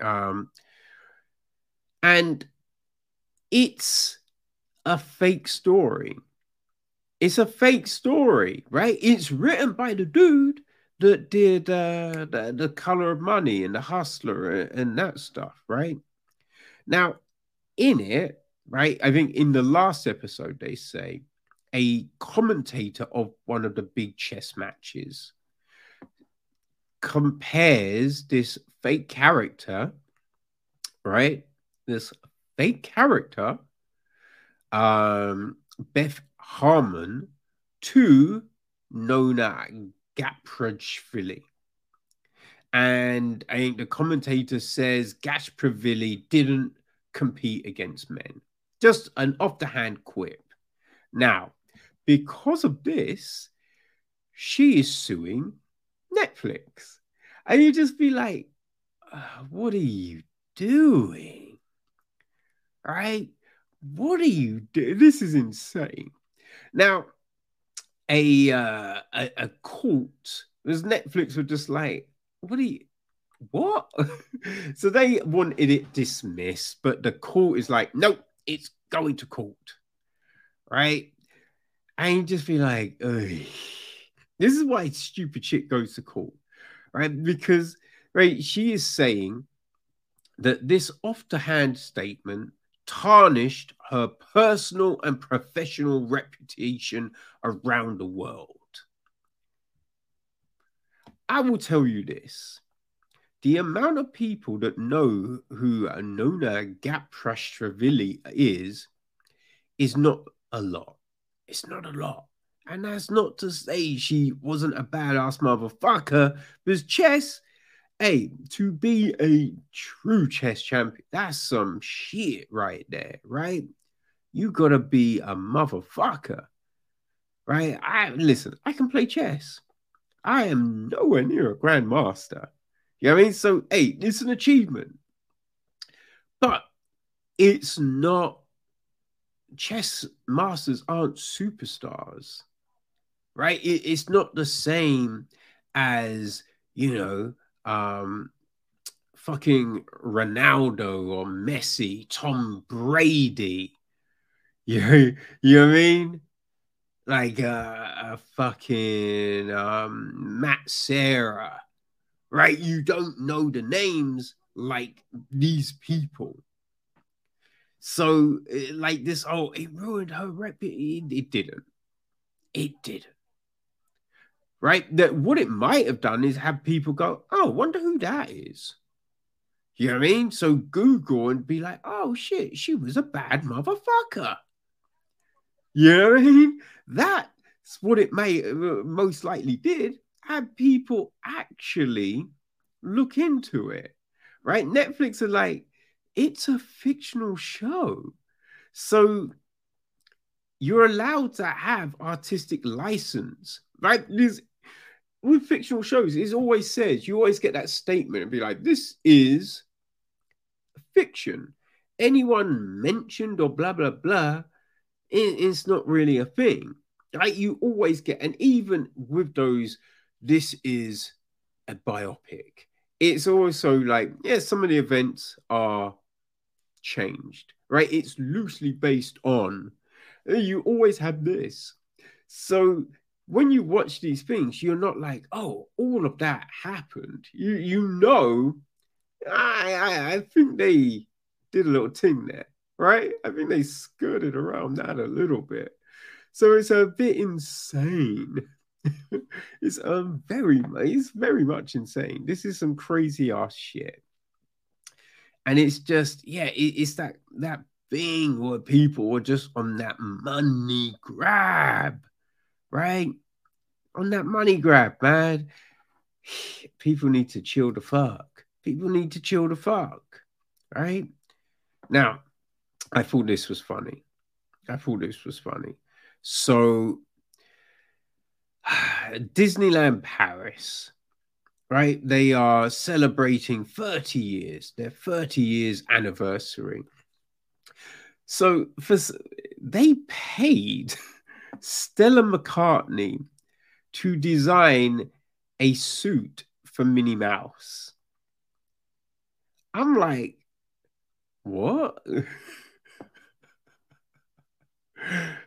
Um, and it's a fake story. It's a fake story, right? It's written by the dude that did uh, the, the color of money and the hustler and that stuff, right? Now, in it, right, I think in the last episode, they say a commentator of one of the big chess matches compares this fake character, right? This fake character, um, Beth Harmon, to Nona Gaprajvili. And I think the commentator says Gashpravili didn't compete against men. Just an off the hand quip. Now, because of this, she is suing Netflix. And you just be like, uh, what are you doing? Right? What are you doing? This is insane. Now, a uh, a, a court, because Netflix were just like, what are you? What? so they wanted it dismissed, but the court is like, nope, it's going to court, right? And you just be like, Ugh. This is why stupid shit goes to court, right? Because right, she is saying that this off the hand statement tarnished her personal and professional reputation around the world. I will tell you this the amount of people that know who Nona Gaprashvili is is not a lot. It's not a lot. And that's not to say she wasn't a badass motherfucker, because chess hey, to be a true chess champion, that's some shit right there, right? You gotta be a motherfucker, right? I listen, I can play chess. I am nowhere near a grandmaster. You know what I mean? So, hey, it's an achievement. But it's not chess masters aren't superstars, right? It, it's not the same as, you know, um, fucking Ronaldo or Messi, Tom Brady. You, you know what I mean? Like uh, a fucking um, Matt Sarah, right? You don't know the names like these people. So, like this, oh, it ruined her reputation. It didn't. It didn't right? That what it might have done is have people go, oh, wonder who that is. You know what I mean? So Google and be like, oh shit, she was a bad motherfucker. You know what I mean? That's what it may uh, most likely did. Had people actually look into it. right? Netflix are like, it's a fictional show. So you're allowed to have artistic license, right? There's, with fictional shows, it always says, you always get that statement and be like, this is fiction. Anyone mentioned or blah, blah, blah, it, it's not really a thing. Like You always get, and even with those, this is a biopic. It's also like, yeah, some of the events are changed, right? It's loosely based on, you always have this. So when you watch these things, you're not like, oh, all of that happened. You you know, I I, I think they did a little thing there, right? I think they skirted around that a little bit. So it's a bit insane. it's um very it's very much insane. This is some crazy ass shit. And it's just, yeah, it, it's that that thing where people were just on that money grab, right? On that money grab, man. People need to chill the fuck. People need to chill the fuck, right? Now, I thought this was funny. I thought this was funny. So, Disneyland Paris, right? They are celebrating 30 years, their 30 years anniversary. So, for they paid Stella McCartney to design a suit for Minnie Mouse. I'm like, what?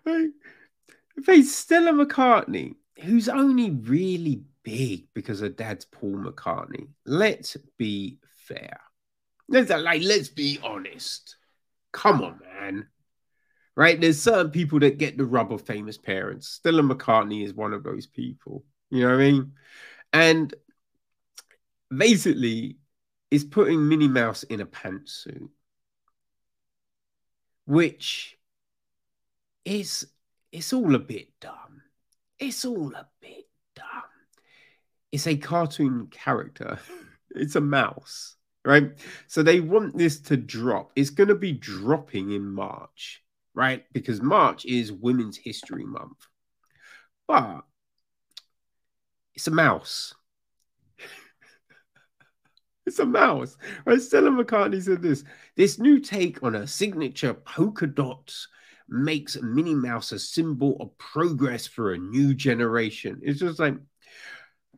like, they Stella McCartney, who's only really big because her dad's Paul McCartney. Let's be fair. Let's like let's be honest. Come on, man. Right? There's certain people that get the rub of famous parents. Stella McCartney is one of those people. You know what I mean? And basically, is putting Minnie Mouse in a pantsuit, which is it's all a bit dumb. It's all a bit dumb. It's a cartoon character. it's a mouse, right? So they want this to drop. It's going to be dropping in March, right? Because March is Women's History Month. But it's a mouse. It's a mouse. Right? Stella McCartney said this. This new take on a signature polka dots makes Minnie Mouse a symbol of progress for a new generation. It's just like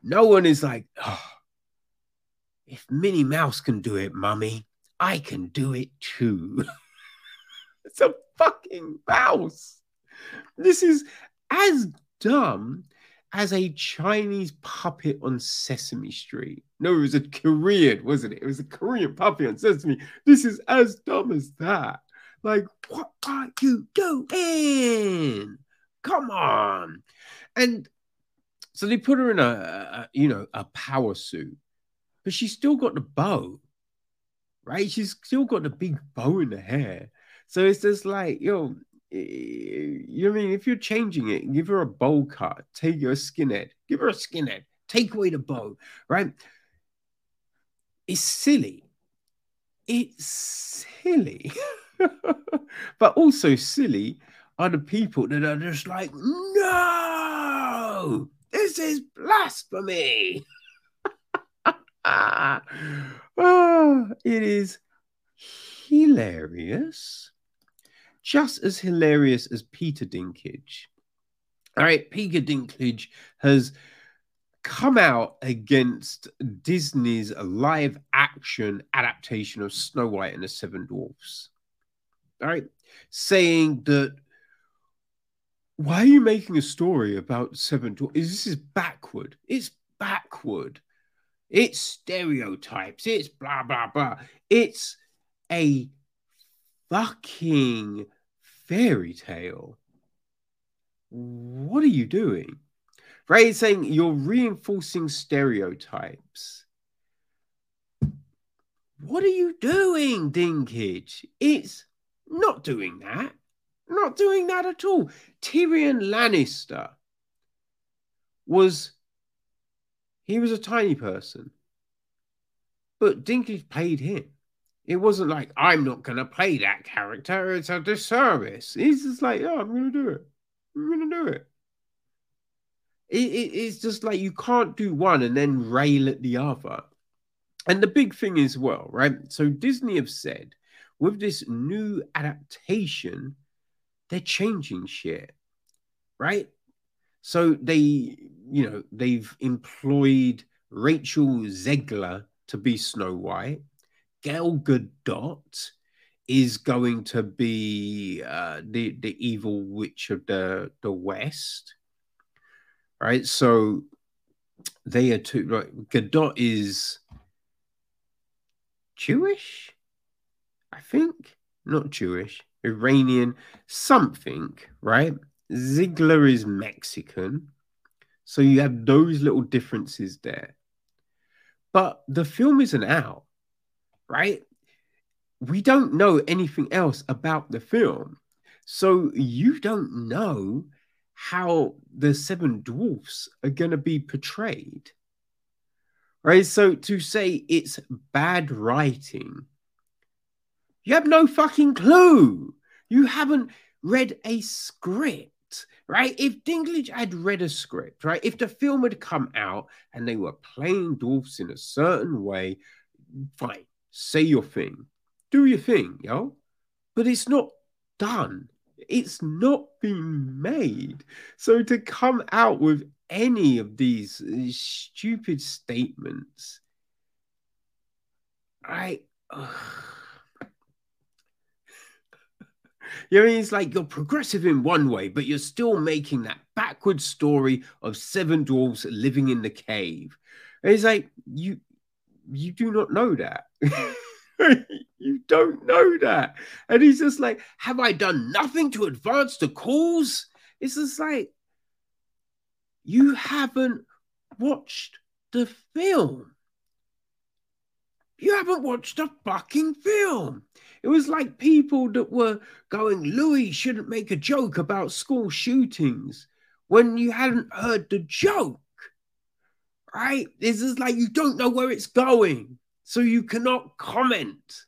no one is like, oh, if Minnie Mouse can do it, mummy, I can do it too. it's a fucking mouse. This is as dumb as a Chinese puppet on Sesame Street. No, it was a Korean, wasn't it? It was a Korean puppet on Sesame. This is as dumb as that. Like, what are you doing? Come on. And so they put her in a, a you know, a power suit, but she's still got the bow, right? She's still got the big bow in the hair. So it's just like, yo, you know I mean? If you're changing it, give her a bowl cut, take your skinhead, give her a skinhead, take away the bow, right? It's silly. It's silly. but also silly are the people that are just like, no, this is blasphemy. oh, it is hilarious just as hilarious as Peter Dinklage. All right, Peter Dinklage has come out against Disney's live action adaptation of Snow White and the Seven Dwarfs. All right, saying that why are you making a story about Seven Dwarfs? This is backward. It's backward. It's stereotypes. It's blah blah blah. It's a fucking fairy tale. What are you doing? Right? It's saying you're reinforcing stereotypes. What are you doing, Dinkage? It's not doing that. Not doing that at all. Tyrion Lannister was he was a tiny person. But Dinklage paid him. It wasn't like I'm not gonna play that character. It's a disservice. He's just like, oh, I'm gonna do it. I'm gonna do it. it, it it's just like you can't do one and then rail at the other. And the big thing as well, right? So Disney have said with this new adaptation, they're changing shit, right? So they, you know, they've employed Rachel Zegler to be Snow White. Gal Gadot is going to be uh, the the evil witch of the the West, right? So they are two. Right, Gadot is Jewish, I think, not Jewish, Iranian, something, right? Ziegler is Mexican. So you have those little differences there. But the film isn't out, right? We don't know anything else about the film. So you don't know how the seven dwarfs are going to be portrayed. Right? So to say it's bad writing, you have no fucking clue. You haven't read a script, right? If Dinklage had read a script, right? If the film had come out and they were playing dwarfs in a certain way, fine, say your thing, do your thing, yo. But it's not done. It's not been made. So to come out with any of these uh, stupid statements, I. You know, I it's like you're progressive in one way, but you're still making that backward story of seven dwarfs living in the cave. And it's like you you do not know that. you don't know that. And he's just like, have I done nothing to advance the cause? It's just like you haven't watched the film. You haven't watched the fucking film. It was like people that were going, Louis shouldn't make a joke about school shootings when you hadn't heard the joke. Right? This is like you don't know where it's going, so you cannot comment.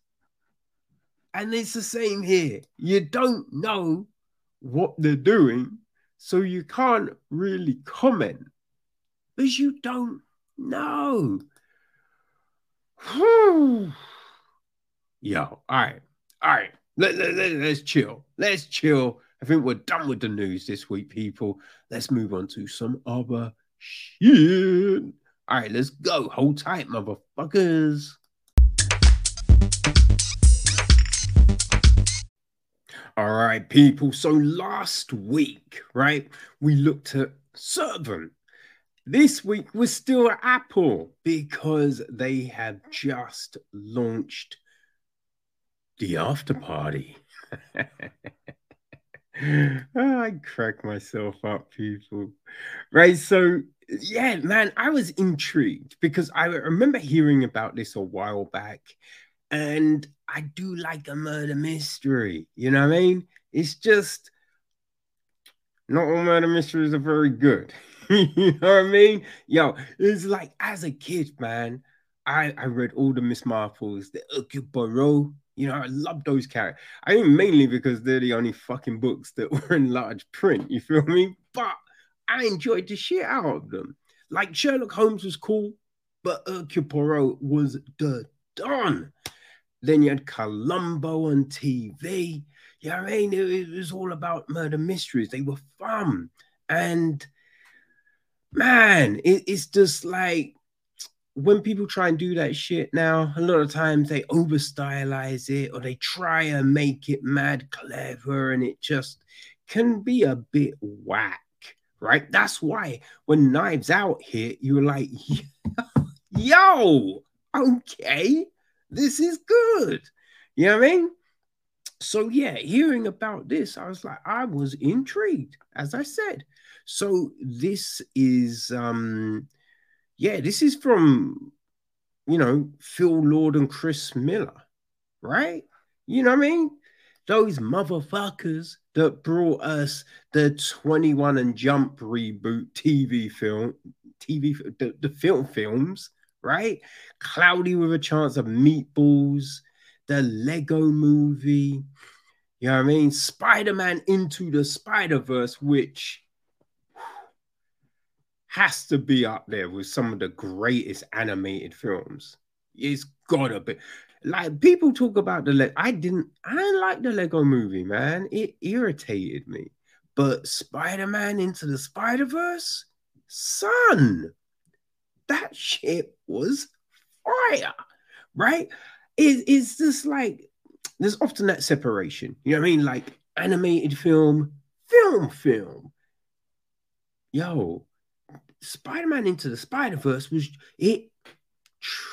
And it's the same here. You don't know what they're doing, so you can't really comment because you don't know. Whew. Yo, all right, all right. Let, let, let, let's chill. Let's chill. I think we're done with the news this week, people. Let's move on to some other shit. All right, let's go. Hold tight, motherfuckers. All right, people. So last week, right, we looked at Servant. This week we're still at Apple because they have just launched the after party. I crack myself up, people. Right. So, yeah, man, I was intrigued because I remember hearing about this a while back. And I do like a murder mystery. You know what I mean? It's just not all murder mysteries are very good. you know what I mean? Yo, it's like as a kid, man, I, I read all the Miss Marples, the Hercule Poirot, you know, I love those characters. I think mainly because they're the only fucking books that were in large print. You feel me? But I enjoyed the shit out of them. Like Sherlock Holmes was cool, but Hercule Poirot was the done. Then you had Columbo on TV. You know what I mean? It, it was all about murder mysteries. They were fun. And man, it, it's just like when people try and do that shit now, a lot of times they over stylize it or they try and make it mad clever and it just can be a bit whack, right? That's why when Knives Out hit, you were like, yo, okay, this is good. You know what I mean? So, yeah, hearing about this, I was like, I was intrigued, as I said. So, this is um yeah, this is from, you know, Phil Lord and Chris Miller, right? You know what I mean? Those motherfuckers that brought us the 21 and Jump reboot TV film, TV, the, the film films, right? Cloudy with a Chance of Meatballs, the Lego movie, you know what I mean? Spider Man Into the Spider Verse, which has to be up there with some of the greatest animated films. It's gotta be. Like people talk about the Le- I didn't I didn't like the Lego movie, man. It irritated me. But Spider-Man into the Spider-Verse, son, that shit was fire, right? It, it's just like there's often that separation. You know what I mean? Like animated film, film, film. Yo, Spider-Man into the Spider-Verse was it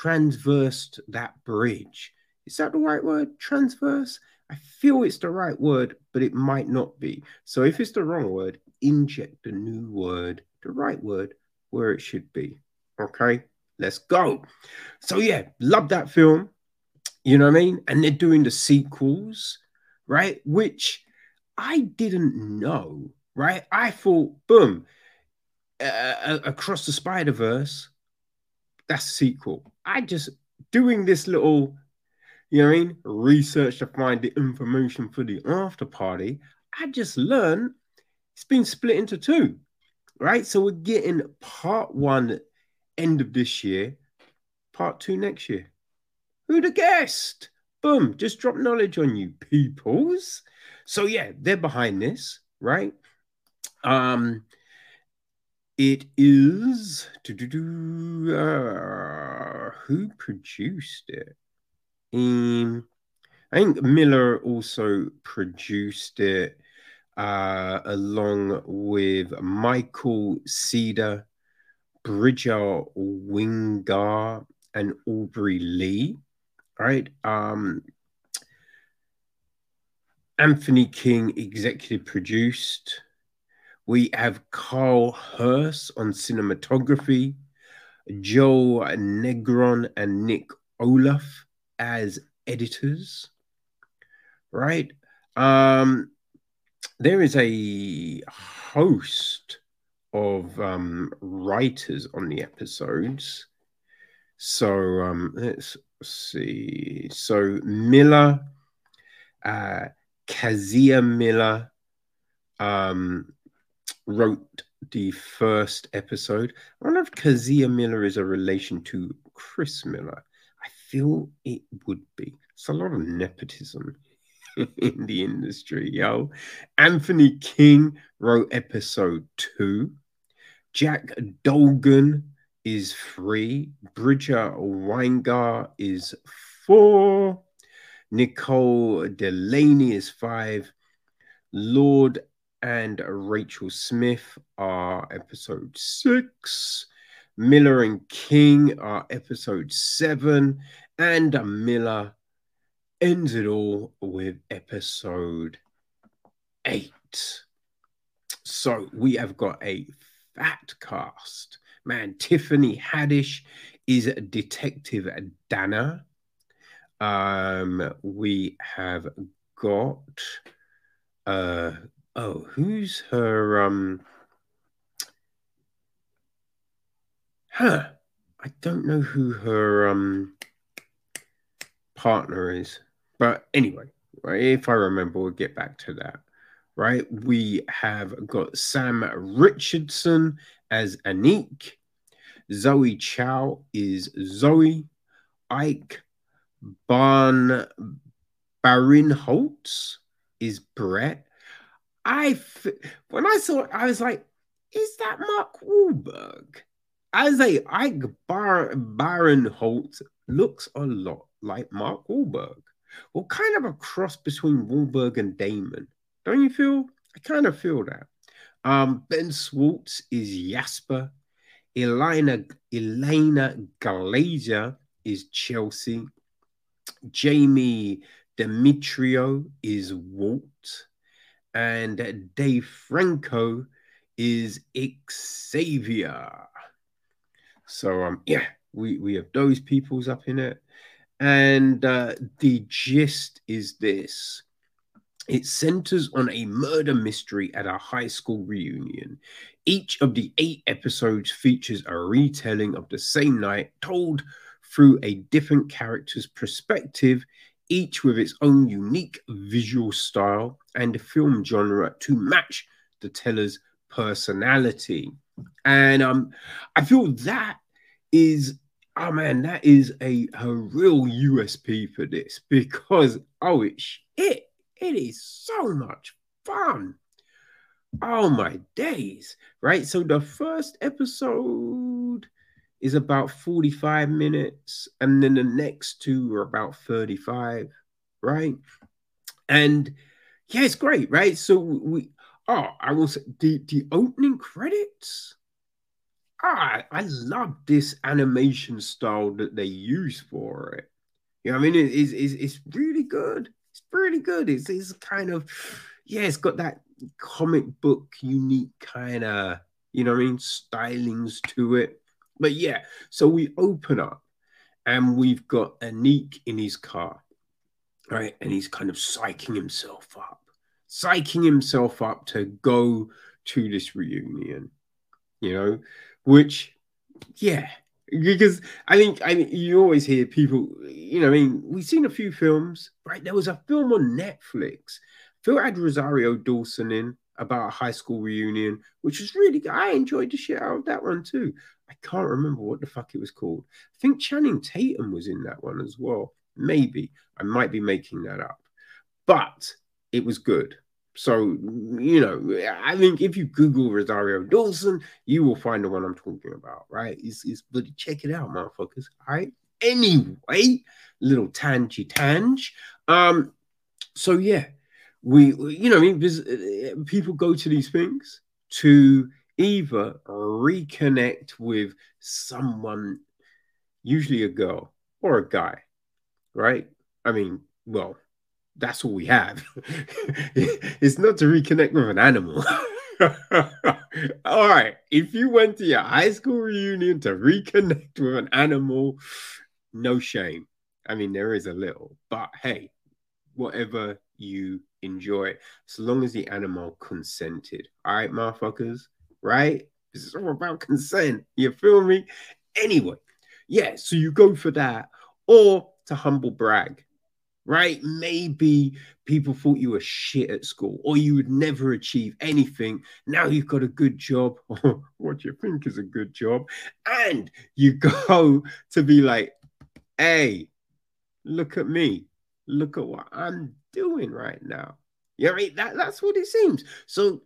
transversed that bridge. Is that the right word? Transverse? I feel it's the right word, but it might not be. So if it's the wrong word, inject the new word, the right word, where it should be. Okay, let's go. So yeah, love that film. You know what I mean? And they're doing the sequels, right? Which I didn't know, right? I thought, boom, uh, across the Spider Verse, that's a sequel. I just doing this little, you know I mean, research to find the information for the after party. I just learned it's been split into two, right? So we're getting part one end of this year, part two next year. Who'd have guessed? Boom, just drop knowledge on you peoples. So yeah, they're behind this, right? Um, it is uh, who produced it? Um, I think Miller also produced it uh, along with Michael Cedar, Bridger Winegar, and Aubrey Lee. Right. Um, Anthony King executive produced. We have Carl Hurst on cinematography, Joe Negron and Nick Olaf as editors. Right? Um, there is a host of um, writers on the episodes. So um, let's see. So Miller, uh, Kazia Miller, um, wrote the first episode. I wonder if Kazia Miller is a relation to Chris Miller. I feel it would be. It's a lot of nepotism in the industry, yo. Anthony King wrote episode two. Jack Dolgen is three. Bridger Winegar is four. Nicole Delaney is five. Lord and Rachel Smith are episode six. Miller and King are episode seven. And Miller ends it all with episode eight. So we have got a fat cast. Man, Tiffany Haddish is Detective Danner. Um, we have got uh Oh, who's her um Huh. I don't know who her um partner is. But anyway, right, if I remember, we'll get back to that. Right. We have got Sam Richardson as Aniq. Zoë Chao is Zoe. Ike Barn Barinholtz is Brett. I when I saw it, I was like, is that Mark Wahlberg? I was like, Ike Bar- Barinholtz looks a lot like Mark Wahlberg. Well, kind of a cross between Wahlberg and Damon. Don't you feel? I kind of feel that. Um, ben Schwartz is Jasper. Elena Elena Glazer is Chelsea. Jamie Demetriou is Walt and Dave Franco is Xavier. So um, yeah, we we have those peoples up in it, and uh, the gist is this: it centers on a murder mystery at a high school reunion. Each of the eight episodes features a retelling of the same night told through a different character's perspective, each with its own unique visual style and film genre to match the teller's personality. And um, I feel that is oh man, that is a, a real USP for this because oh it's it it is so much fun. Oh my days, right? So the first episode is about 45 minutes, and then the next two are about 35, right? And yeah, it's great, right? So we oh, I will say the, the opening credits. Ah, I love this animation style that they use for it. You know I mean? It is it's, it's really good. It's really good. It's, it's kind of yeah, it's got that comic book unique kind of, you know I mean, stylings to it. But yeah, so we open up and we've got Aniq in his car, right? And he's kind of psyching himself up, psyching himself up to go to this reunion, you know, which, yeah, because I think I mean you always hear people, you know, I mean, we've seen a few films, right? There was a film on Netflix Phil had Rosario Dawson in about a high school reunion, which was really good. I enjoyed the shit out of that one too. I can't remember what the fuck it was called. I think Channing Tatum was in that one as well. Maybe I might be making that up, but it was good. So, you know, I think if you Google Rosario Dawson, you will find the one I'm talking about, right? It's, it's but check it out, motherfuckers. All right. Anyway, little tangy tange. Um, so yeah, we, you know, I mean, uh, people go to these things to either reconnect with someone, usually a girl or a guy, right? I mean, well, that's all we have. it's not to reconnect with an animal. all right. If you went to your high school reunion to reconnect with an animal, no shame. I mean, there is a little, but hey, whatever you enjoy, so long as the animal consented. All right, motherfuckers, right? This is all about consent. You feel me? Anyway, yeah, so you go for that or to humble brag, right? Maybe people thought you were shit at school or you would never achieve anything. Now you've got a good job, or what you think is a good job, and you go to be like, hey, look at me. Look at what I'm doing right now. You know, mean? that, that's what it seems. So,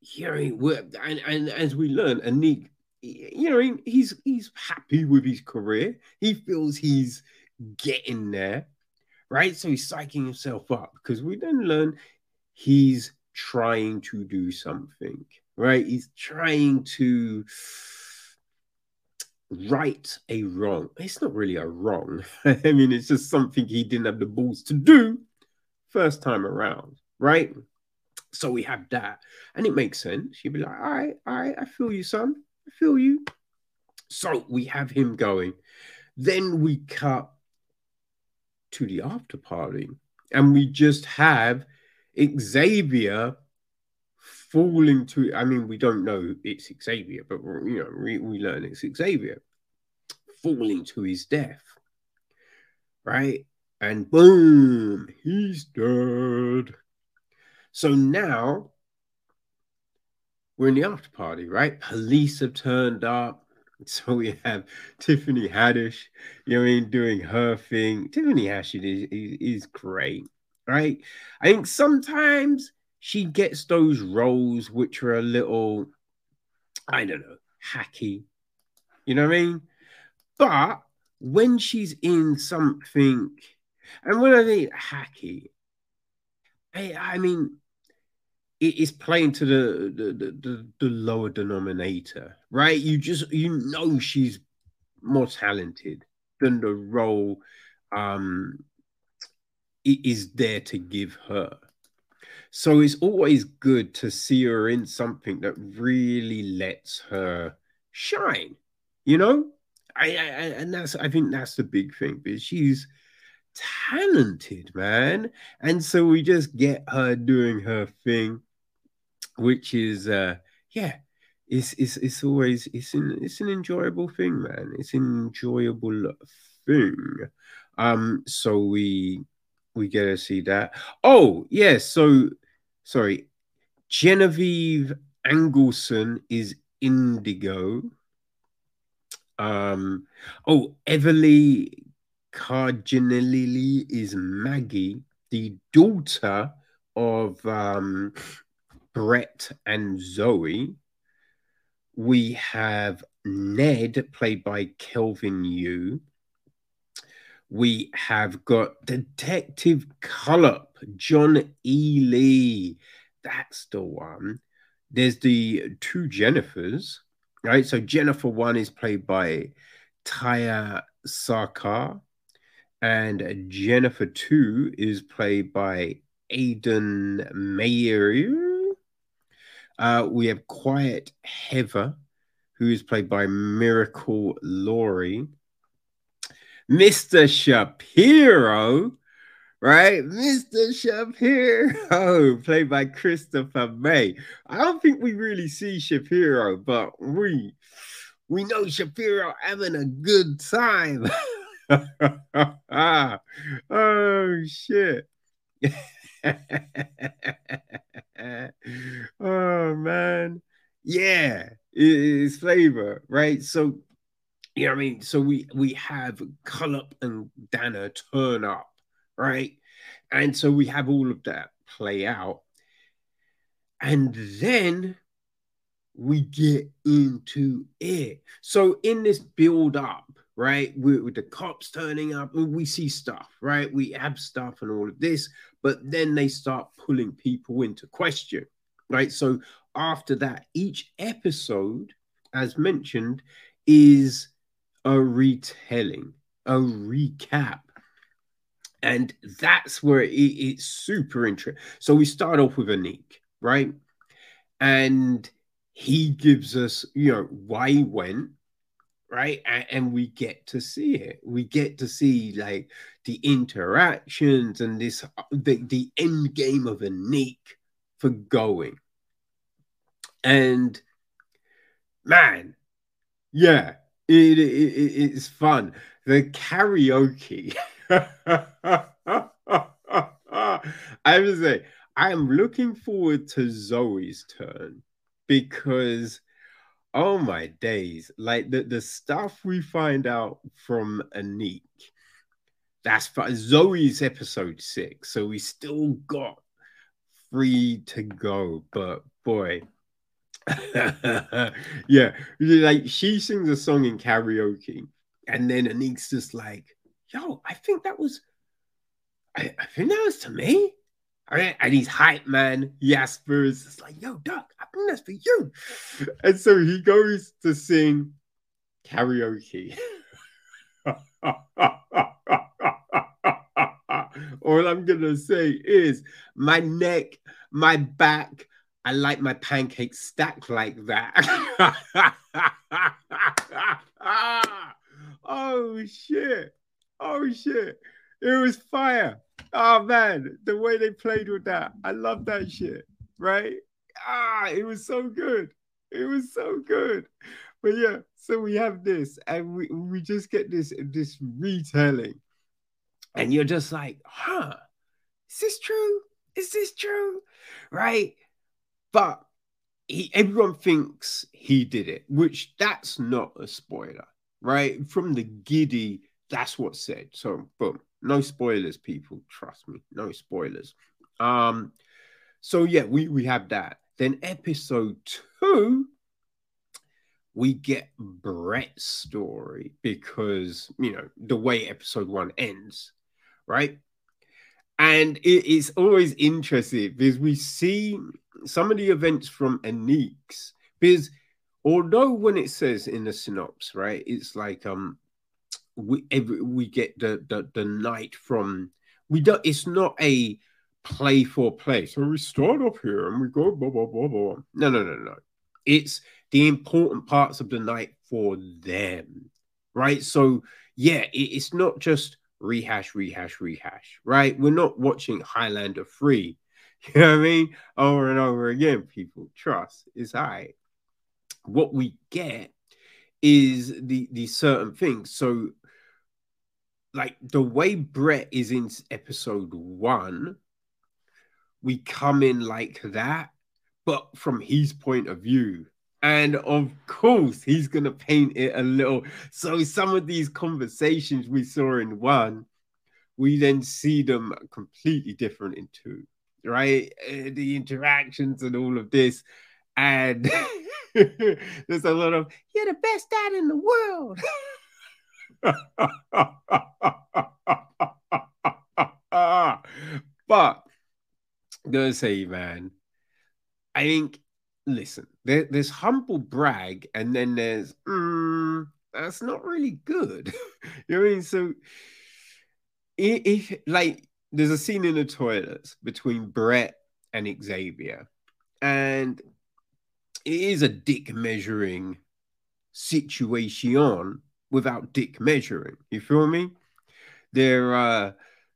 you know, and, and as we learn, Aniq, you know, he's he's happy with his career. He feels he's getting there, right? So he's psyching himself up because we then learn he's trying to do something, right? He's trying to right a wrong. It's not really a wrong. I mean, it's just something he didn't have the balls to do first time around, right? So we have that, and it makes sense. You'd be like, all right, all right, I feel you, son. I feel you. So we have him going. Then we cut to the after party, and we just have Xavier falling to. I mean, we don't know it's Xavier, but you know, we, we learn it's Xavier falling to his death, right? and boom, he's dead. So now we're in the after party, right? Police have turned up. So we have Tiffany Haddish, you know, I mean, doing her thing. Tiffany Haddish is, is, is great, right? I think sometimes she gets those roles which are a little, I don't know, hacky. You know what I mean? But when she's in something and when I think hacky, I, I mean, it is playing to the the, the the lower denominator, right? You just you know she's more talented than the role um is there to give her. So it's always good to see her in something that really lets her shine, you know. I, I and that's I think that's the big thing because she's talented, man. And so we just get her doing her thing, which is uh yeah, it's it's it's always it's an it's an enjoyable thing, man. It's an enjoyable thing. Um, so we we get to see that. Oh. Yeah, so sorry, Genevieve Angelson is Indigo. Um, oh, Everly Carganilla is Maggie, the daughter of um, Brett and Zoë. We have Ned, played by Kelvin Yu. We have got Detective Cullop, John E. Lee. That's the one. There's the two Jennifers, right? So Jennifer one is played by Tiya Sircar, and Jennifer two is played by Ayden Mayeri. Uh, we have Quiet Heather, who is played by Miracle Laurie. Mr. Shapiro, right? Mr. Shapiro, played by Christopher May. I don't think we really see Shapiro, but we we know Shapiro having a good time. oh shit. oh man, yeah, it's flavor, right? So, you know what I mean. So we we have Cullop and Danner turn up, right? And so we have all of that play out, and then we get into it. So in this build up, right, with, with the cops turning up, we see stuff, right? We have stuff and all of this, but then they start pulling people into question, right? So after that, each episode, as mentioned, is a retelling, a recap. And that's where it, it's super interesting. So we start off with Aniq, right? And he gives us, you know, why he went, right? And, and, we get to see it. We get to see like the interactions and this uh, the, the end game of Aniq for going. And man, yeah, it, it, it it's fun. The karaoke. I would say I am looking forward to Zoë's turn because oh my days like the, the stuff we find out from Aniq that's fine. zoe's episode six so we still got three to go but boy yeah like she sings a song in karaoke and then Aniq's just like yo i think that was I, I think that was to me and he's hype man Jasper's it's like, yo, Doc, I think that's for you. And so he goes to sing karaoke. All I'm gonna say is my neck, my back, I like my pancakes stacked like that. oh shit. Oh shit. It was fire. Oh man, the way they played with that, I love that shit. Right? Ah, it was so good. It was so good. But yeah, so we have this, and we, we just get this this retelling, and you're just like, huh, is this true? Is this true? Right? But he, everyone thinks he did it, which that's not a spoiler, right? From the giddy, that's what's said. So boom, no spoilers, people. Trust me, no spoilers. Um, so yeah, we we have that. Then episode two, we get Brett's story because you know the way episode one ends, right? And it is always interesting because we see some of the events from Aniq's because although when it says in the synopsis, right, it's like um we every, we get the, the the night from we don't it's not a play for play. So we start up here and we go blah blah blah blah no no no no. It's the important parts of the night for them right? So yeah it, it's not just rehash rehash rehash right? We're not watching highlander 3 you know what i mean? Over and over again people trust is high. What we get is the the certain things. So, like the way Brett is in episode one, we come in like that, but from his point of view. And of course, he's going to paint it a little. So, some of these conversations we saw in one, we then see them completely different in two, right? Uh, the interactions and all of this. And there's a lot of, you're the best dad in the world. but gonna say, man, I think listen, there, there's humble brag, and then there's mm, that's not really good. you know what I mean? So if, if like there's a scene in the toilets between Brett and Xavier, and it is a dick measuring situation without dick measuring. You feel me? They're uh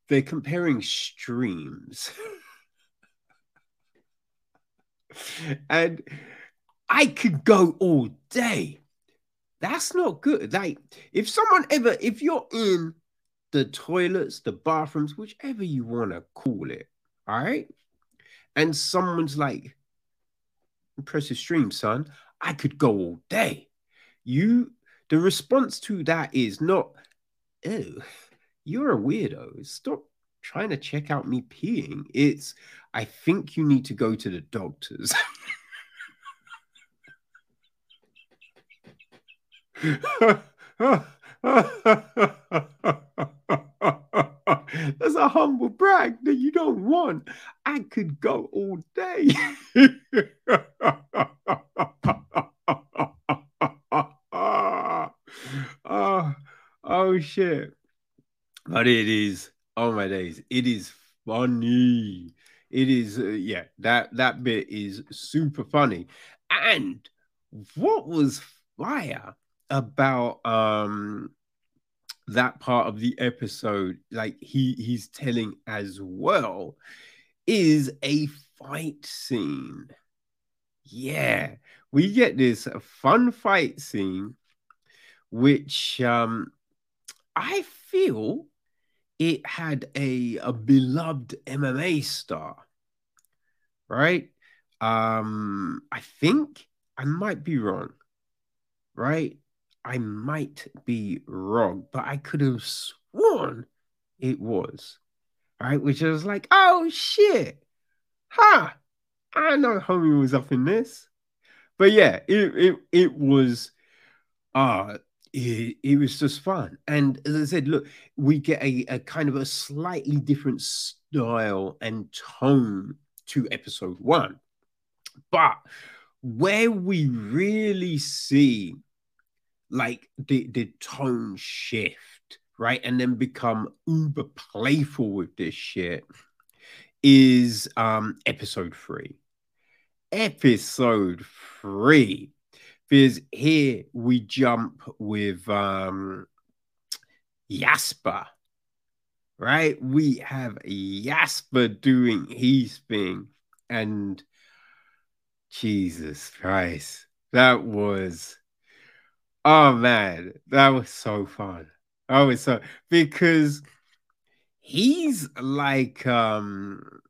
they're comparing streams. and I could go all day. That's not good. Like, if someone ever, if you're in the toilets, the bathrooms, whichever you want to call it, all right, and someone's like, impressive stream, son, I could go all day. You, the response to that is not, oh, you're a weirdo. Stop trying to check out me peeing. It's, I think you need to go to the doctors. That's a humble brag that you don't want. I could go all day. oh shit. But it is, oh my days, it is funny. It is, uh, yeah, that that bit is super funny. And what was fire about um that part of the episode, like he he's telling as well, is a fight scene. Yeah, we get this fun fight scene, which um I feel it had a, a beloved MMA star, right? Um, I think I might be wrong, right? I might be wrong, but I could have sworn it was, right? Which I was like, oh shit, huh? I know homie was up in this, but yeah, it it it was uh it, was just fun. And as I said, look, we get a, a kind of a slightly different style and tone to episode one. But where we really see like the, the tone shift, right? And then become uber playful with this shit is um episode three. Episode three because here we jump with um, Jasper, right? We have Jasper doing his thing, and Jesus Christ, that was oh man, that was so fun. Was so because he's like um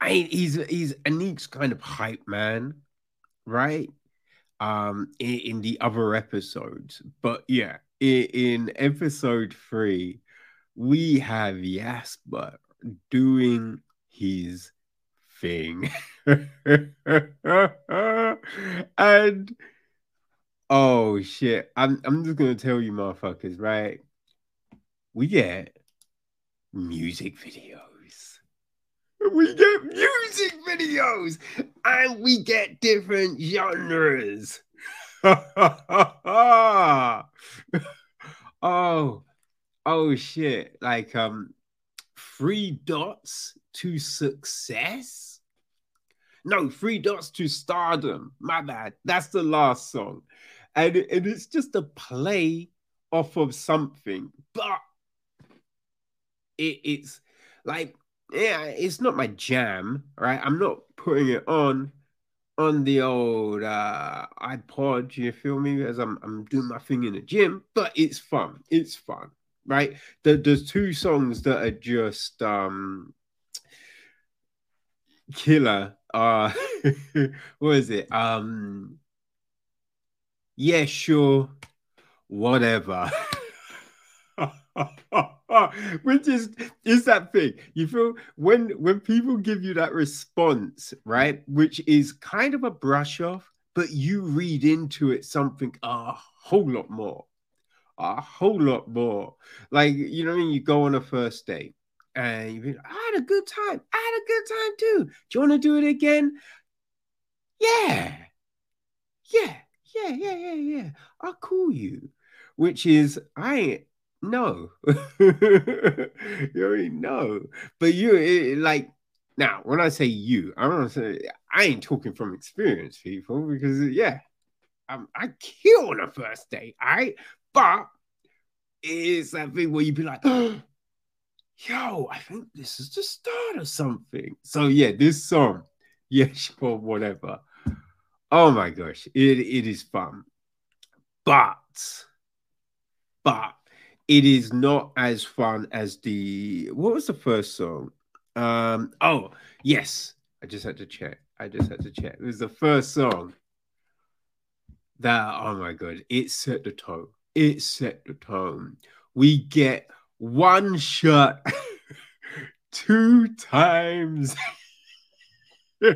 I mean, he's he's Aniq's kind of hype man right? Um, in, in the other episodes, but yeah, in, in episode three, we have Jasper doing his thing, and oh shit, I'm I'm just gonna tell you, motherfuckers, right? We get music video we get music videos and we get different genres. oh, oh shit. Like um three dots to success. No, three dots to stardom. My bad. That's the last song. And, and it's just a play off of something, but it, it's like yeah, it's not my jam, right? I'm not putting it on on the old uh, iPod, you feel me? As I'm, I'm doing my thing in the gym, but it's fun. It's fun, right? The, there's two songs that are just um killer. Uh, what is it? Um, yeah, sure, whatever. which is is that thing. You feel when when people give you that response right which is kind of a brush off but you read into it something a whole lot more a whole lot more. Like you know when you go on a first date and you I had a good time. I had a good time too. Do you want to do it again? Yeah. Yeah. Yeah yeah yeah yeah. I'll call you. Which is I no, you already know. But you it, like now when I say you, I don't say I ain't talking from experience, people, because yeah, I'm, I kill on a first all right. But it's that thing where you'd be like, yo, I think this is the start of something. So yeah, this song, yeah, sure, whatever. Oh my gosh, it, it is fun. But but it is not as fun as the what was the first song? Um, oh yes, I just had to check. I just had to check. It was the first song that oh my god, it set the tone. It set the tone. We get one shot two times.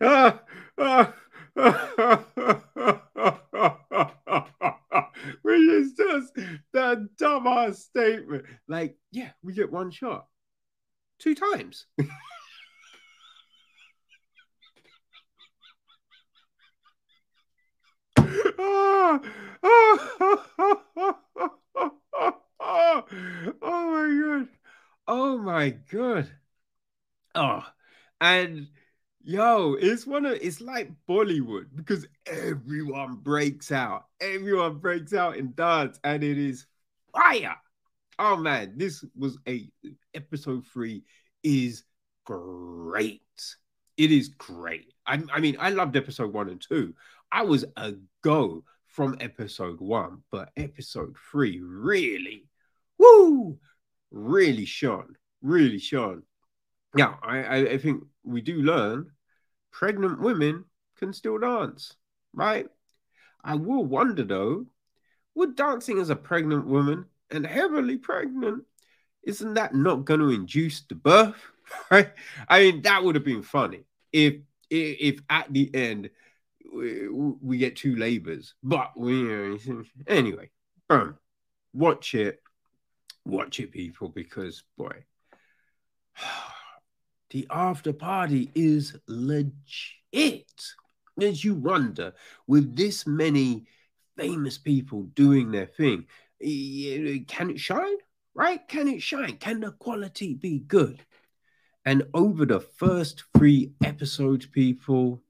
ah, ah. Which is just the dumbass statement. Like, yeah, we get one shot two times. oh, oh, oh my god. Oh my god. Oh, and Yo, it's one of it's like Bollywood because everyone breaks out. Everyone breaks out in dance, and it is fire. Oh man, this was a episode three is great. It is great. I, I mean, I loved episode one and two. I was a go from episode one, but episode three really, woo, really shone, really shone. Yeah, I, I, think we do learn pregnant women can still dance, right? I will wonder though, would dancing as a pregnant woman and heavily pregnant, isn't that not going to induce the birth? Right? I mean, that would have been funny if if, if at the end we, we, get two labors. But we anyway, boom, watch it, watch it, people, because boy. the after party is legit. As you wonder, with this many famous people doing their thing, can it shine? Right? Can it shine? Can the quality be good? And over the first three episodes, people,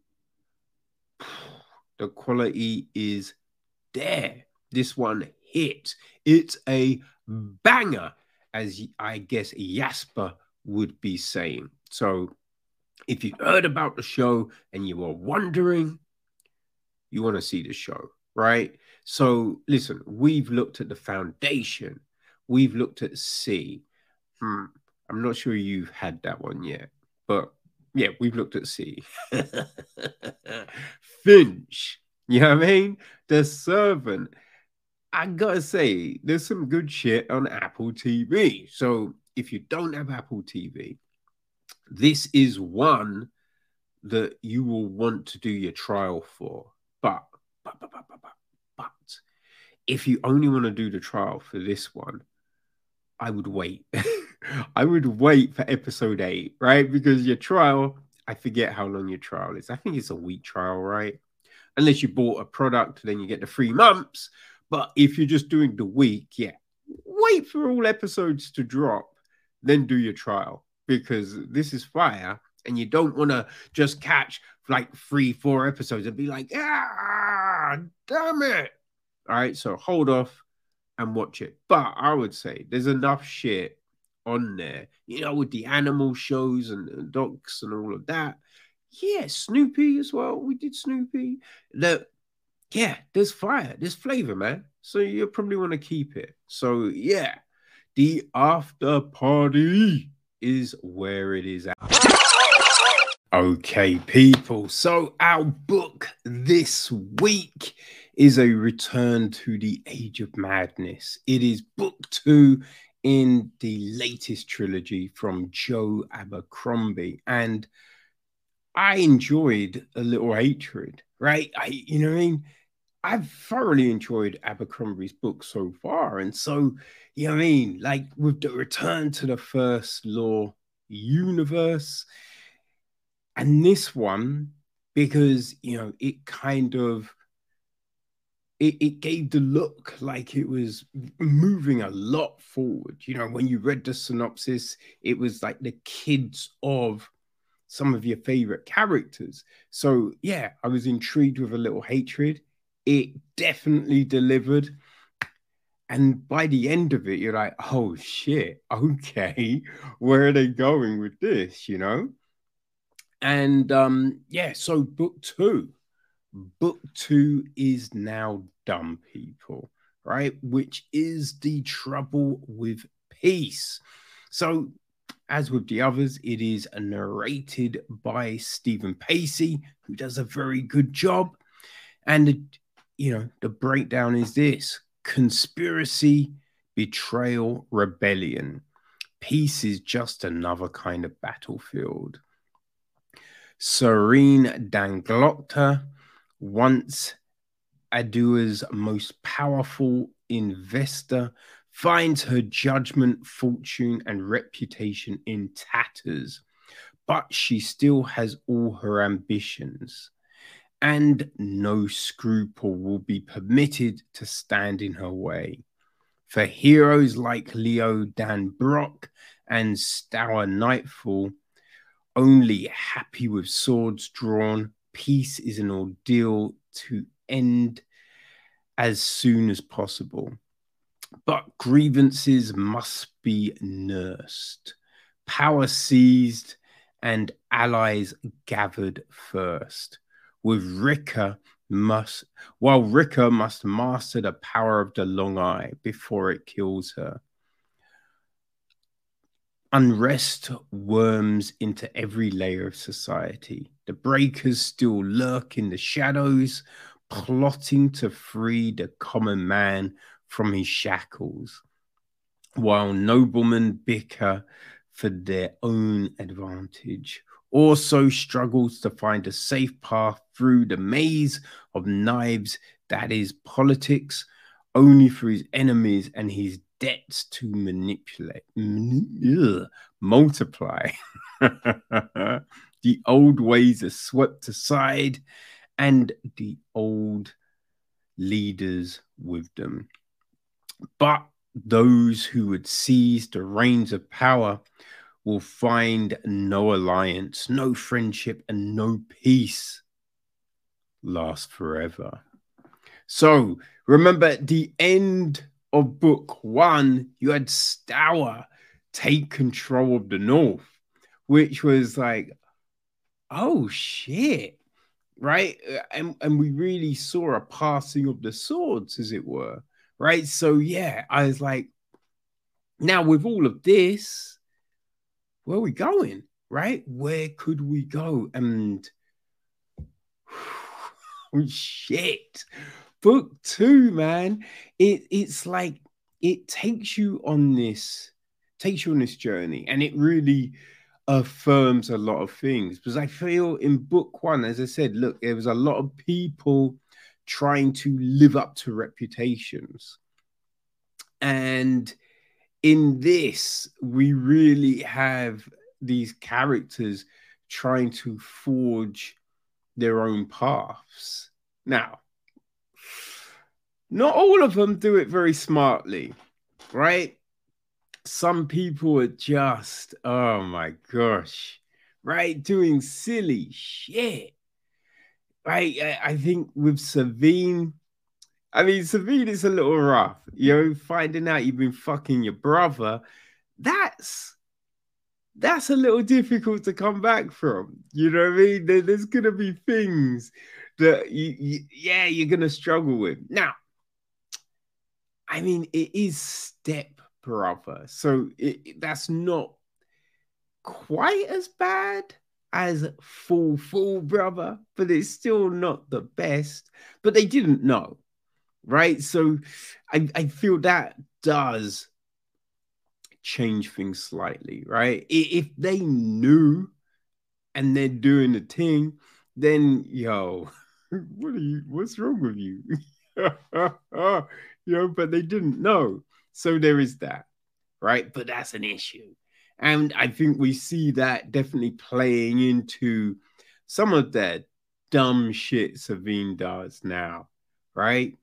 the quality is there. This one hit. It's a banger, as I guess Jasper would be saying. So if you heard about the show and you were wondering, you want to see the show, right? So listen, we've looked at the foundation, we've looked at See. Hmm, I'm not sure you've had that one yet, but yeah, we've looked at See. Finch, you know what I mean? The servant. I gotta say, there's some good shit on Apple TV. So if you don't have Apple TV, this is one that you will want to do your trial for. But, but, but, but, but, but, if you only want to do the trial for this one, I would wait. I would wait for episode eight, right? Because your trial, I forget how long your trial is. I think it's a week trial, right? Unless you bought a product, then you get the three months. But if you're just doing the week, yeah, wait for all episodes to drop, then do your trial because this is fire and you don't want to just catch like three, four episodes and be like, ah, damn it. All right, so hold off and watch it. But I would say there's enough shit on there, you know, with the animal shows and, and and all of that. Yeah, Snoopy as well. We did Snoopy. The yeah, there's fire, there's flavor, man. So you probably want to keep it. So yeah, the after party is where it is at. Okay, people. So our book this week is a return to the Age of Madness. It is book two in the latest trilogy from Joe Abercrombie. And I enjoyed A Little Hatred, right? I, you know what I mean? I've thoroughly enjoyed Abercrombie's book so far. And so, you know I mean? Like with the return to the first law universe, and this one, because, you know, it kind of it, it gave the look like it was moving a lot forward. You know, when you read the synopsis, it was like the kids of some of your favorite characters. So, yeah, I was intrigued with a little hatred. It definitely delivered. And by the end of it, you're like, oh shit, okay, where are they going with this? You know? And um, yeah, so book two book two is now done, people, right? Which is the trouble with peace. So, as with the others, it is narrated by Steven Pacey, who does a very good job. And, you know, the breakdown is this conspiracy, betrayal, rebellion. Peace is just another kind of battlefield. Serene Danglokta once Adua's most powerful investor finds her judgment, fortune, and reputation in tatters, but she still has all her ambitions, and no scruple will be permitted to stand in her way. For heroes like Leo Dan Brock and Stour Nightfall, only happy with swords drawn peace is an ordeal to end as soon as possible. But grievances must be nursed, power seized, and allies gathered first. With Rikke must, while Rikke must master the power of the long eye before it kills her. Unrest worms into every layer of society. The breakers still lurk in the shadows, plotting to free the common man from his shackles, while noblemen bicker for their own advantage. Orso struggles to find a safe path through the maze of knives that is politics, only for his enemies and his debts to manipulate, multiply. the old ways are swept aside, and the old leaders with them. But those who would seize the reins of power will find no alliance, no friendship, and no peace last forever. So remember, at the end of book one, you had Stour take control of the North, which was like, oh shit, right? And and we really saw a passing of the swords, as it were, right? So yeah, I was like, now with all of this, where are we going, right? Where could we go? And oh, shit, book two, man. It it's like it takes you on this, takes you on this journey, and it really affirms a lot of things. Because I feel in book one, as I said, look, there was a lot of people trying to live up to reputations. And in this, we really have these characters trying to forge their own paths. Now, not all of them do it very smartly, right? Some people are just, oh my gosh, right? Doing silly shit. Right? I, I think with Savine, I mean, Savine is a little rough. You know, finding out you've been fucking your brother, that's that's a little difficult to come back from. You know what I mean? There, there's gonna be things that you, you yeah you're gonna struggle with. Now, I mean, it is step brother, so it, that's not quite as bad as full full brother, but it's still not the best. But they didn't know, right? So I, I feel that does change things slightly, right? If they knew and they're doing the thing, then yo, what are you? What's wrong with you? you know, but they didn't know, so there is that, right? But that's an issue, and I think we see that definitely playing into some of that dumb shit Savine does now, right?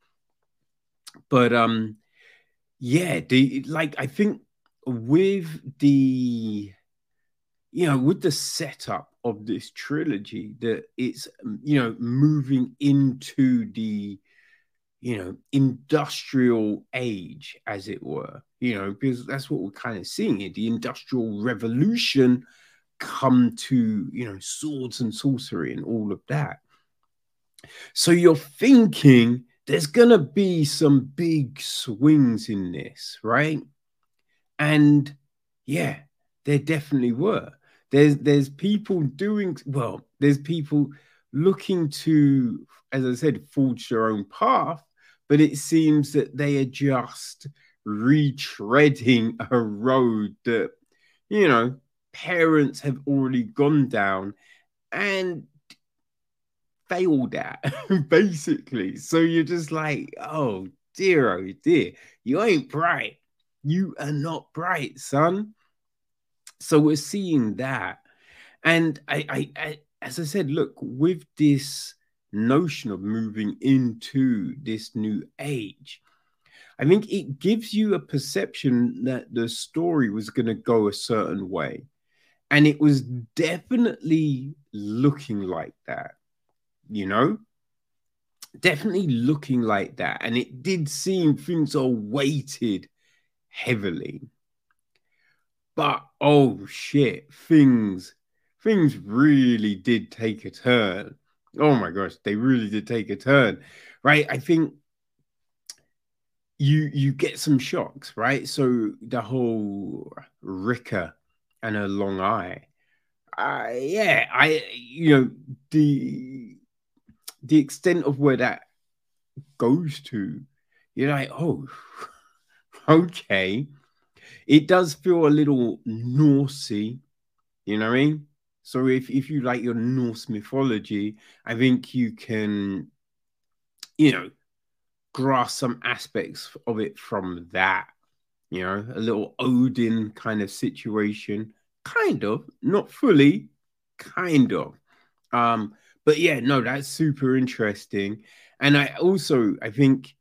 But um, yeah, the like I think with the you know with the setup of this trilogy that it's you know moving into the you know industrial age as it were you know because that's what we're kind of seeing here the industrial revolution come to you know swords and sorcery and all of that. So you're thinking there's gonna be some big swings in this right and yeah, there definitely were. There's there's people doing well, there's people looking to, as I said, forge their own path, but it seems that they are just retreading a road that, you know, parents have already gone down and failed at, basically. So you're just like, oh dear, oh dear, you ain't bright. You are not bright, son. So we're seeing that. And I, I, I as I said, look, with this notion of moving into this new age, I think it gives you a perception that the story was going to go a certain way. And it was definitely looking like that, you know? Definitely looking like that. And it did seem things are weighted heavily. But oh shit, things things really did take a turn. Oh my gosh, they really did take a turn. Right? I think you you get some shocks, right? So the whole Rikke and her long eye. Uh, yeah, I you know the the extent of where that goes to, you're like, oh, okay. It does feel a little Norsey, you know what I mean? So if, if you like your Norse mythology, I think you can, you know, grasp some aspects of it from that. You know, a little Odin kind of situation. Kind of, not fully, kind of. Um, but yeah, no, that's super interesting. And I also I think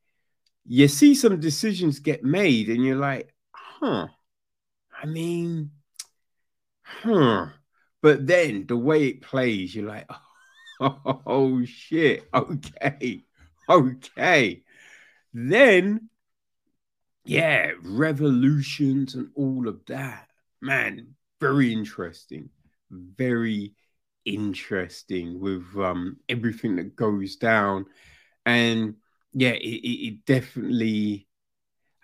you see some decisions get made and you're like, huh, I mean, huh. But then the way it plays, you're like, oh, oh shit, okay, okay. Then, yeah, revolutions and all of that. Man, very interesting. Very interesting with um everything that goes down. And yeah, it, it, definitely.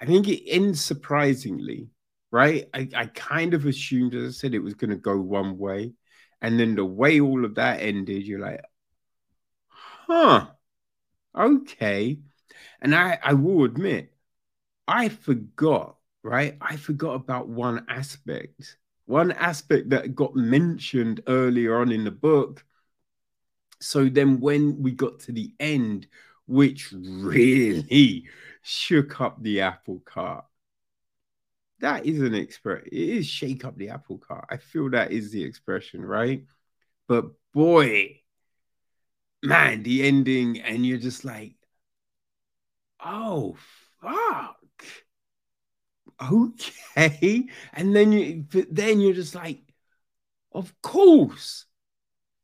I think it ends surprisingly, right? I, I kind of assumed, as I said, it was going to go one way, and then the way all of that ended, you're like, huh, okay. And I, I will admit, I forgot, right? I forgot about one aspect, one aspect that got mentioned earlier on in the book. So then when we got to the end, which really shook up the apple cart. That is an expression. It is shake up the apple cart. I feel that is the expression, right? But boy, man, the ending, and you're just like, oh, fuck. Okay. And then you, then you're just like, of course,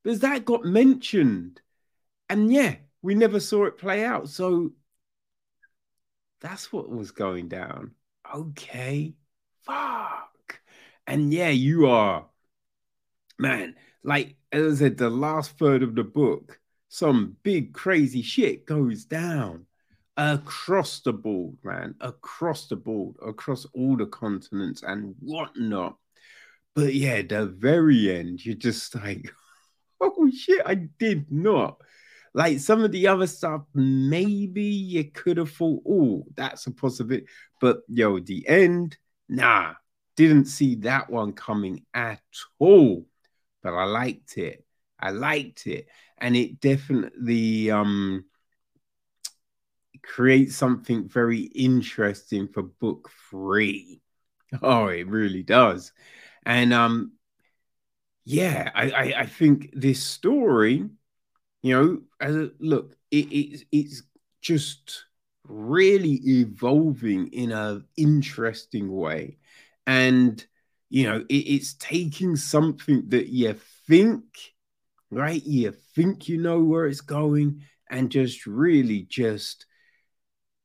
because that got mentioned. And yeah, we never saw it play out. So that's what was going down. Okay. Fuck. And yeah, you are, man, like as I said, the last third of the book, some big crazy shit goes down across the board, man, across the board, across all the continents and whatnot. But yeah, the very end, you're just like, oh shit, I did not. Like some of the other stuff, maybe you could have thought, oh, that's a possibility. But yo, the end, nah, didn't see that one coming at all. But I liked it. I liked it. And it definitely um creates something very interesting for book three. Oh, it really does. And um yeah, I, I, I think this story you know, as a, look, it, it, it's just really evolving in an interesting way. And, you know, it, it's taking something that you think, right? You think you know where it's going and just really just,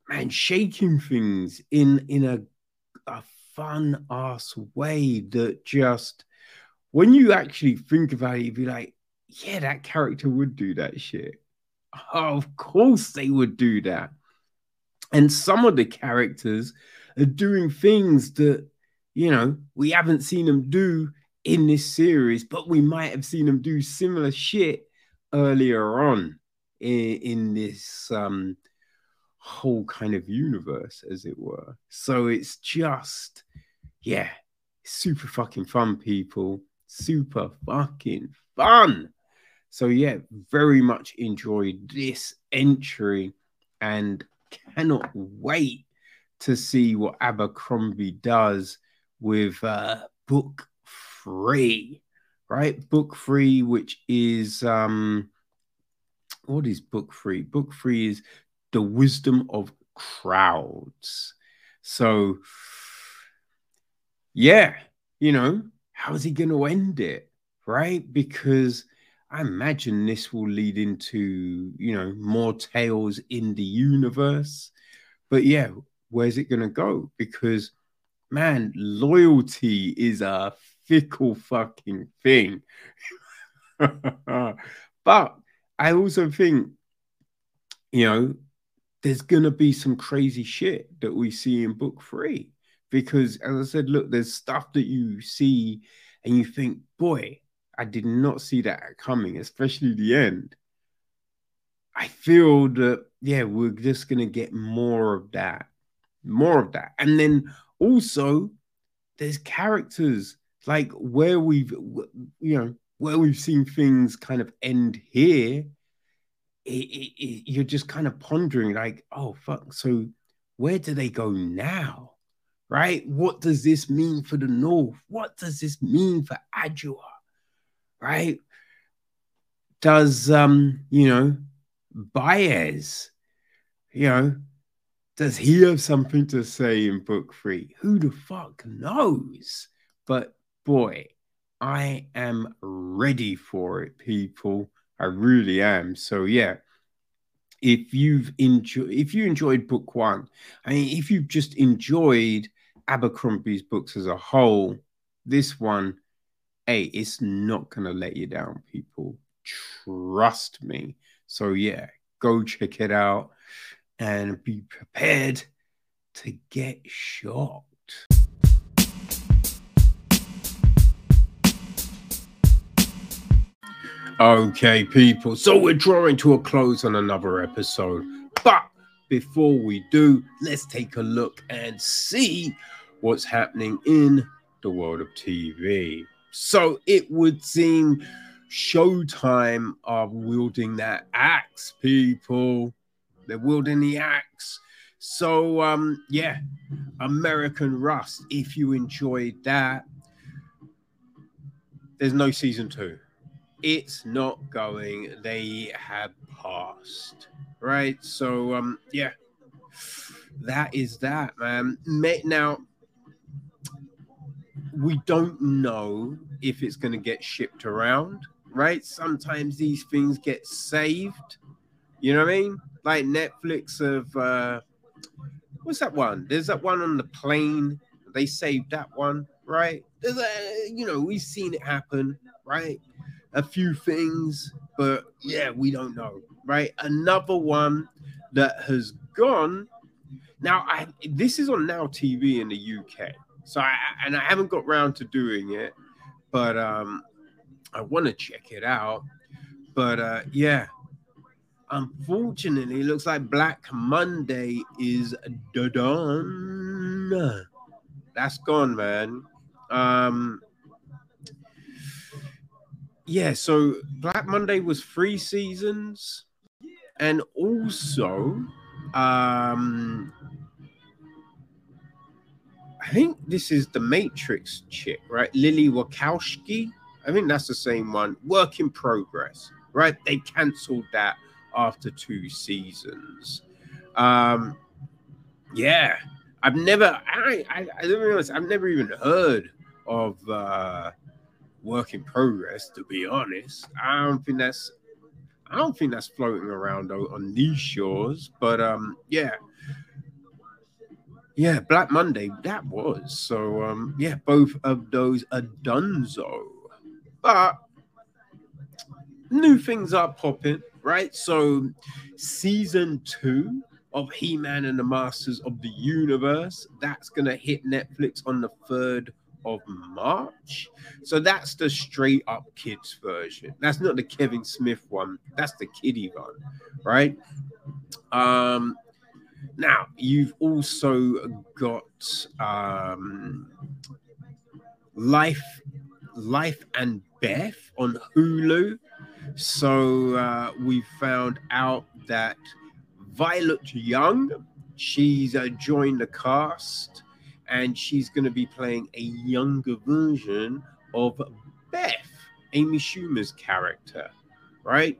man, shaking things in, in a, a fun ass way that just, when you actually think about it, you'd be like, yeah, that character would do that shit. Oh, of course they would do that. And some of the characters are doing things that, you know, we haven't seen them do in this series, but we might have seen them do similar shit earlier on in, in this um, whole kind of universe, as it were. So it's just, yeah, super fucking fun, people. Super fucking fun. So yeah, very much enjoyed this entry and cannot wait to see what Abercrombie does with uh, book three, right? Book three, which is um, what is book three? Book three is the wisdom of crowds. So, yeah, you know, how's he going to end it, right? Because I imagine this will lead into, you know, more tales in the universe. But yeah, where's it going to go? Because, man, loyalty is a fickle fucking thing. but I also think, you know, there's to be some crazy shit that we see in book three. Because, as I said, look, there's stuff that you see and you think, boy, I did not see that coming, especially the end. I feel that yeah, we're just gonna get more of that, more of that, and then also there's characters like where we've you know where we've seen things kind of end here. It, it, you're just kind of pondering like, oh fuck, so where do they go now? Right? What does this mean for the North? What does this mean for Adua? right? Does um, you know, Bayaz, you know, does he have something to say in book three? Who the fuck knows? But boy, I am ready for it, people. I really am. So yeah. If you've enjoyed if you enjoyed book one, I mean if you've just enjoyed Abercrombie's books as a whole, this one hey, it's not gonna let you down, people. Trust me. So yeah, go check it out and be prepared to get shocked. Okay, people. So we're drawing to a close on another episode. But before we do, let's take a look and see what's happening in the world of TV. So it would seem Showtime are wielding that axe, people. They're wielding the axe. So um, yeah, American Rust. If you enjoyed that, there's no season two. It's not going. They have passed. Right. So um, yeah, that is that, man. Now we don't know if it's going to get shipped around, right? Sometimes these things get saved. You know what I mean? Like Netflix of uh what's that one? There's that one on the plane. They saved that one. right? There's a, you know, we've seen it happen, right? A few things, but yeah, we don't know, right? Another one that has gone. Now, I this is on Now TV in the UK, so I and I haven't got round to doing it, but um, I want to check it out. But uh, yeah, unfortunately, it looks like Black Monday is done. That's gone, man. Um, yeah, so Black Monday was three seasons, and also, um, I think this is the Matrix chick, right? Lily Wachowski. I think that's the same one. Work in progress, right? They cancelled that after two seasons. Um, yeah, I've never, I, I, I don't realize I've never even heard of uh, work in progress. To be honest, I don't think that's, I don't think that's floating around on these shores. But um, yeah, yeah, Black Monday that was. So um, yeah, both of those are donezo. But new things are popping right? So, season two of He Man and the Masters of the Universe that's to hit Netflix on the 3rd of March. So, that's the straight up kids version. That's not the Kevin Smith one, that's the kiddie one, right? Um, now, you've also got um, Life, Life and Beth on Hulu. So uh, we found out that Violet Young, she's uh, joined the cast and she's going to be playing a younger version of Beth, Amy Schumer's character, right?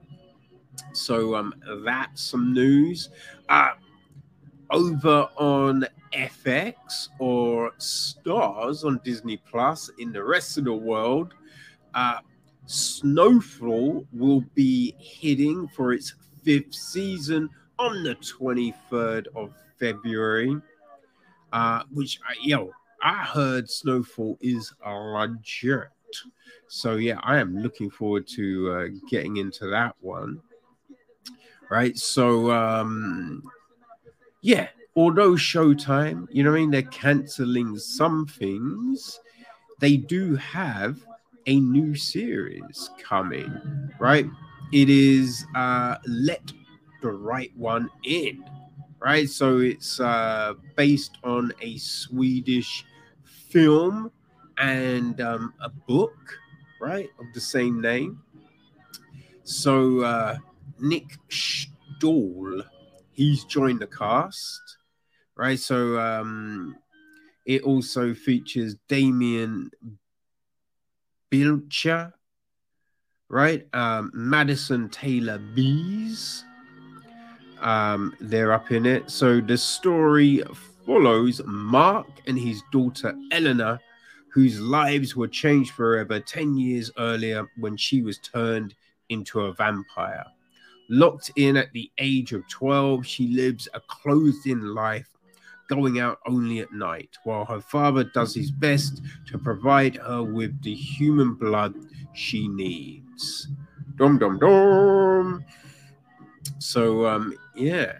So um, that's some news. Uh, over on FX or Stars on Disney Plus in the rest of the world, uh, Snowfall will be hitting for its fifth season on the 23rd of February. Uh, which I, yo, I heard Snowfall is a legit. So yeah, I am looking forward to uh, getting into that one. Right. So um yeah, although Showtime, you know what I mean, they're canceling some things, they do have a new series coming, right? It is uh, Let the Right One In, right? So it's uh, based on a Swedish film and um, a book, right, of the same name. So uh, Nick Stahl, he's joined the cast, right? So um, it also features Damien Bielcha, right? Um, Madison Taylor Baez. Um, they're up in it. So the story follows Mark and his daughter Eleanor, whose lives were changed forever 10 years earlier when she was turned into a vampire. Locked in at the age of 12, she lives a closed in life going out only at night, while her father does his best to provide her with the human blood she needs. Dum dum dum. So um, yeah,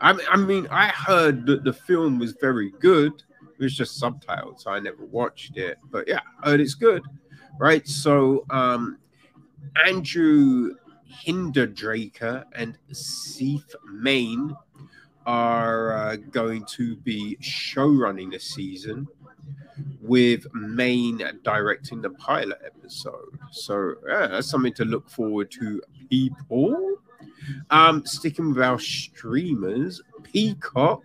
I, I mean, I heard that the film was very good. It was just subtitles, so I never watched it. But yeah, I heard it's good, right? So um, Andrew Hinderaker and Seth Main are uh, going to be show running this season with Main directing the pilot episode. So yeah, that's something to look forward to, people. Um, sticking with our streamers, Peacock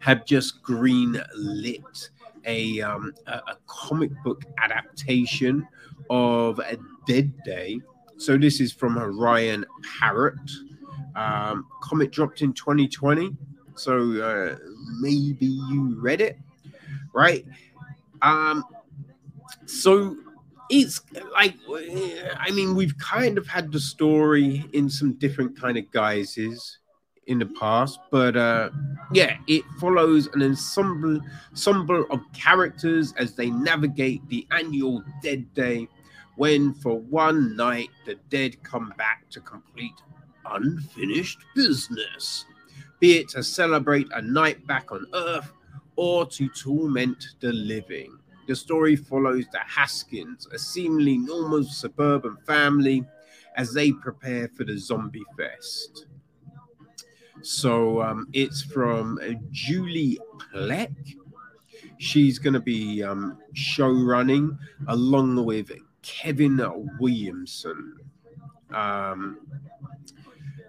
have just green lit a, um, a, a comic book adaptation of a Dead Day. So this is from Ryan Parrott. Um, comic dropped in 2020, so uh, maybe you read it, right? Um, so it's like, I mean, we've kind of had the story in some different kind of guises in the past, but uh, yeah, it follows an ensemble, ensemble of characters as they navigate the annual Dead Day, when for one night the dead come back to complete unfinished business, be it to celebrate a night back on Earth or to torment the living. The story follows the Haskins, a seemingly normal suburban family, as they prepare for the zombie fest. So um, it's from uh, Julie Plec. She's going to be um, show running along with Kevin Williamson. Um,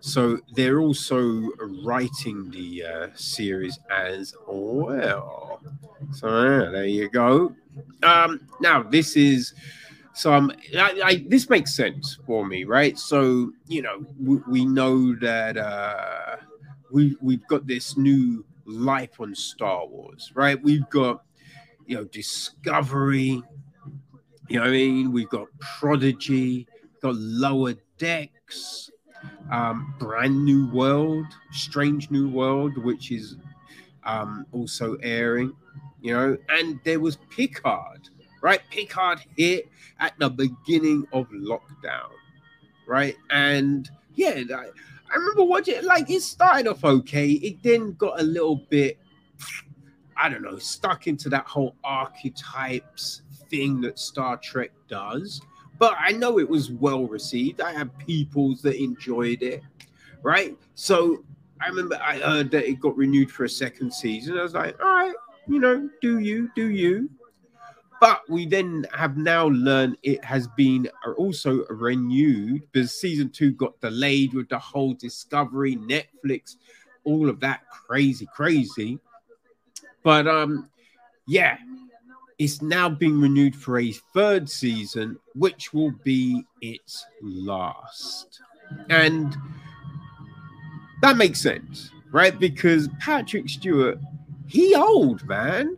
so they're also writing the uh, series as well. So yeah, there you go. Um, now this is some. I, I, this makes sense for me, right? So you know, we, we know that uh, we we've got this new life on Star Wars, right? We've got you know Discovery. You know what I mean? We've got Prodigy. Got Lower Decks um, Brand New World, Strange New World, which is um, also airing, you know, and there was Picard, right? Picard hit at the beginning of lockdown, right? And yeah, I, I remember watching like it started off okay, it then got a little bit, I don't know, stuck into that whole archetypes thing that Star Trek does but I know it was well received. I had people that enjoyed it, right? So I remember I heard that it got renewed for a second season. I was like, all right, you know, do you, do you? But we then have now learned it has been also renewed because season two got delayed with the whole Discovery, Netflix, all of that crazy, crazy. But um, yeah, it's now being renewed for a third season, which will be its last. And that makes sense, right? Because Patrick Stewart, he old, man.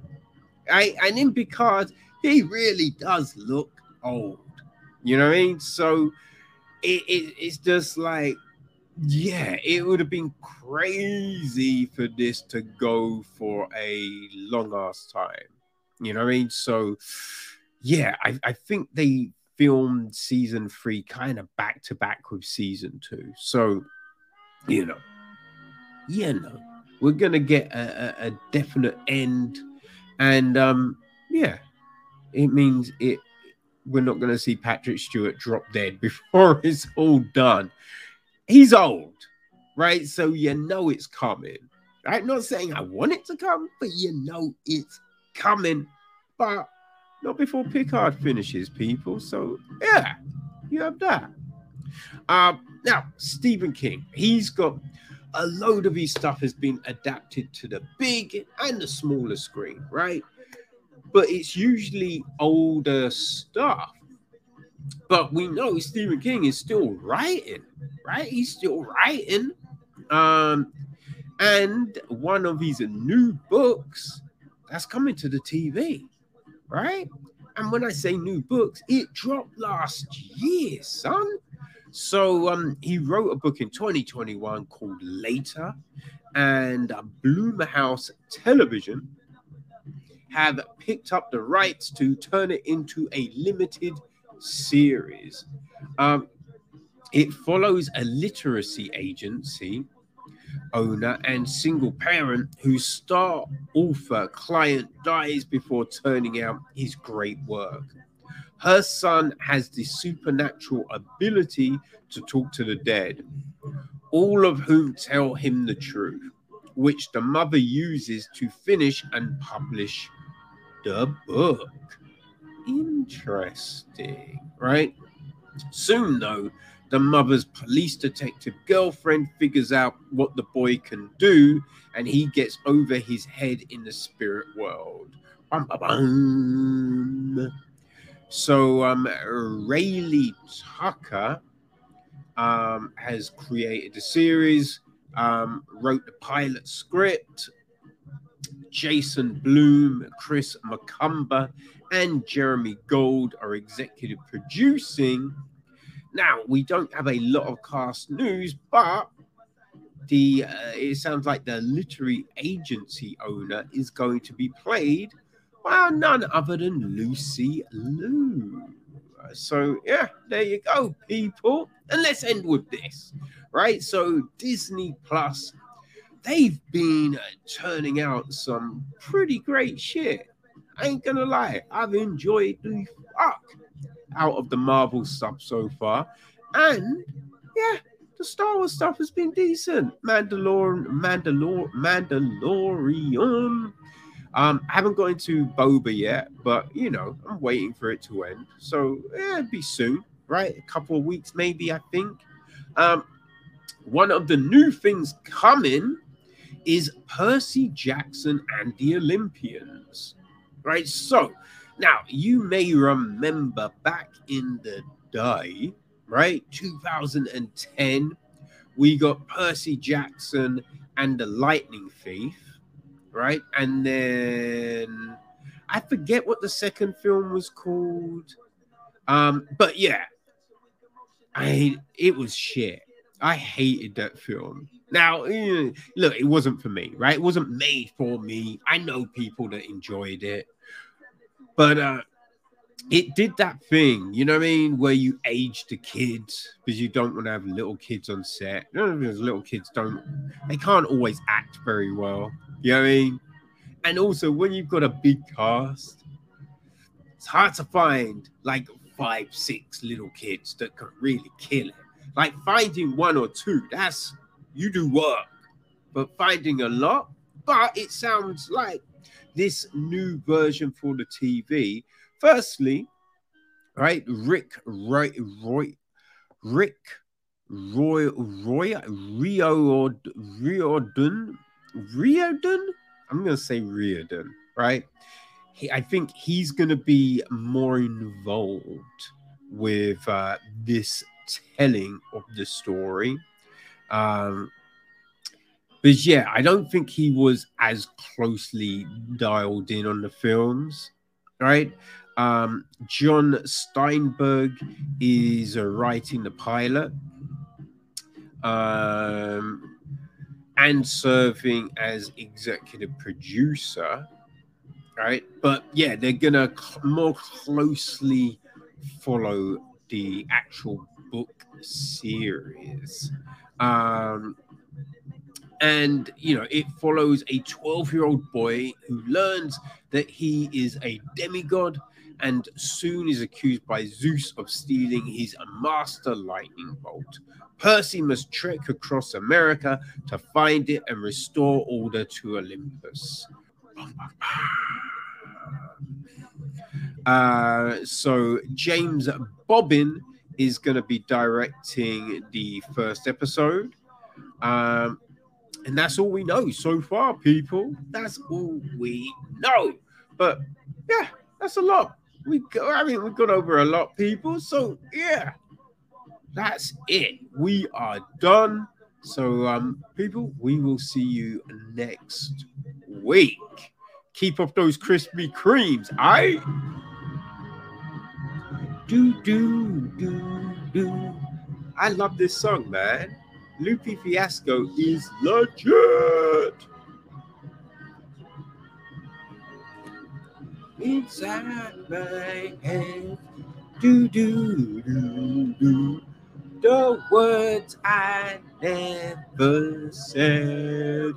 I, and in Picard, he really does look old. You know what I mean? So it, it, it's just like, yeah, it would have been crazy for this to go for a long ass time. You know what I mean? So, yeah, I, I think they filmed season three kind of back to back with season two. So, you know, yeah, no, we're gonna get a, a, a definite end, and um, yeah, it means it. We're not gonna see Patrick Stewart drop dead before it's all done. He's old, right? So you know it's coming. I'm not saying I want it to come, but you know it's coming, but not before Picard finishes, people. So yeah, you have that. Um, now Stephen King, he's got a load of his stuff has been adapted to the big and the smaller screen, right? But it's usually older stuff. But we know Stephen King is still writing, right? He's still writing. Um, and one of his new books that's coming to the TV, right? And when I say new books, it dropped last year, son. So um, he wrote a book in 2021 called Later, and uh, Blumhouse Television have picked up the rights to turn it into a limited series. Um, it follows a literacy agency owner and single parent whose star author client dies before turning out his great work. Her son has the supernatural ability to talk to the dead, all of whom tell him the truth, which the mother uses to finish and publish the book. Interesting, right? Soon, though, the mother's police detective girlfriend figures out what the boy can do, and he gets over his head in the spirit world. Bum, bum, bum. So, um, Rayle Tucker um, has created the series, um, wrote the pilot script. Jason Blum, Chris McCumber, and Jeremy Gold are executive producing now, we don't have a lot of cast news, but the uh, it sounds like the literary agency owner is going to be played by none other than Lucy Liu. So yeah, there you go, people. And let's end with this, right? So Disney Plus, they've been turning out some pretty great shit. I ain't gonna lie, I've enjoyed the fuck out of the Marvel stuff so far, and yeah, the Star Wars stuff has been decent. Mandalorian, Mandalor, Mandalorian. Um, I haven't got into Boba yet, but you know, I'm waiting for it to end. So yeah, it'd be soon, right? A couple of weeks, maybe, I think. Um, one of the new things coming is Percy Jackson and the Olympians, right? So now you may remember back in the day, right? 2010, we got Percy Jackson and the Lightning Thief, right? And then I forget what the second film was called. Um, but yeah, I it was shit. I hated that film. Now, eh, look, it wasn't for me, right? It wasn't made for me. I know people that enjoyed it, but uh, it did that thing, you know what I mean, where you age the kids because you don't want to have little kids on set. You know, because little kids don't, they can't always act very well. You know what I mean? And also, when you've got a big cast, it's hard to find like five, six little kids that can really kill it. Like finding one or two, that's you do work, but finding a lot. But it sounds like this new version for the TV Firstly, right, Rick Roy, Roy Rick Roy Roy Rio Riordan Riordan. I'm gonna say Riordan, right? He, I think he's gonna be more involved with uh, this telling of the story. Um, but yeah, I don't think he was as closely dialed in on the films, right? Um, Jon Steinberg is uh, writing the pilot um, and serving as executive producer, right? But yeah, they're gonna cl- more closely follow the actual book series. Um, and you know it follows a 12 year old boy who learns that he is a demigod and soon is accused by Zeus of stealing his master lightning bolt. Percy must trek across America to find it and restore order to Olympus. Uh, so James Bobin is going to be directing the first episode. Um, and that's all we know so far, people. That's all we know. But yeah, that's a lot we go, I mean, we've gone over a lot, people. So yeah, that's it. We are done. So um, people, we will see you next week. Keep up those Krispy Kremes. I do do do do. I love this song, man. Lupe Fiasco is legit. inside my head. Do do do do. The words I never said.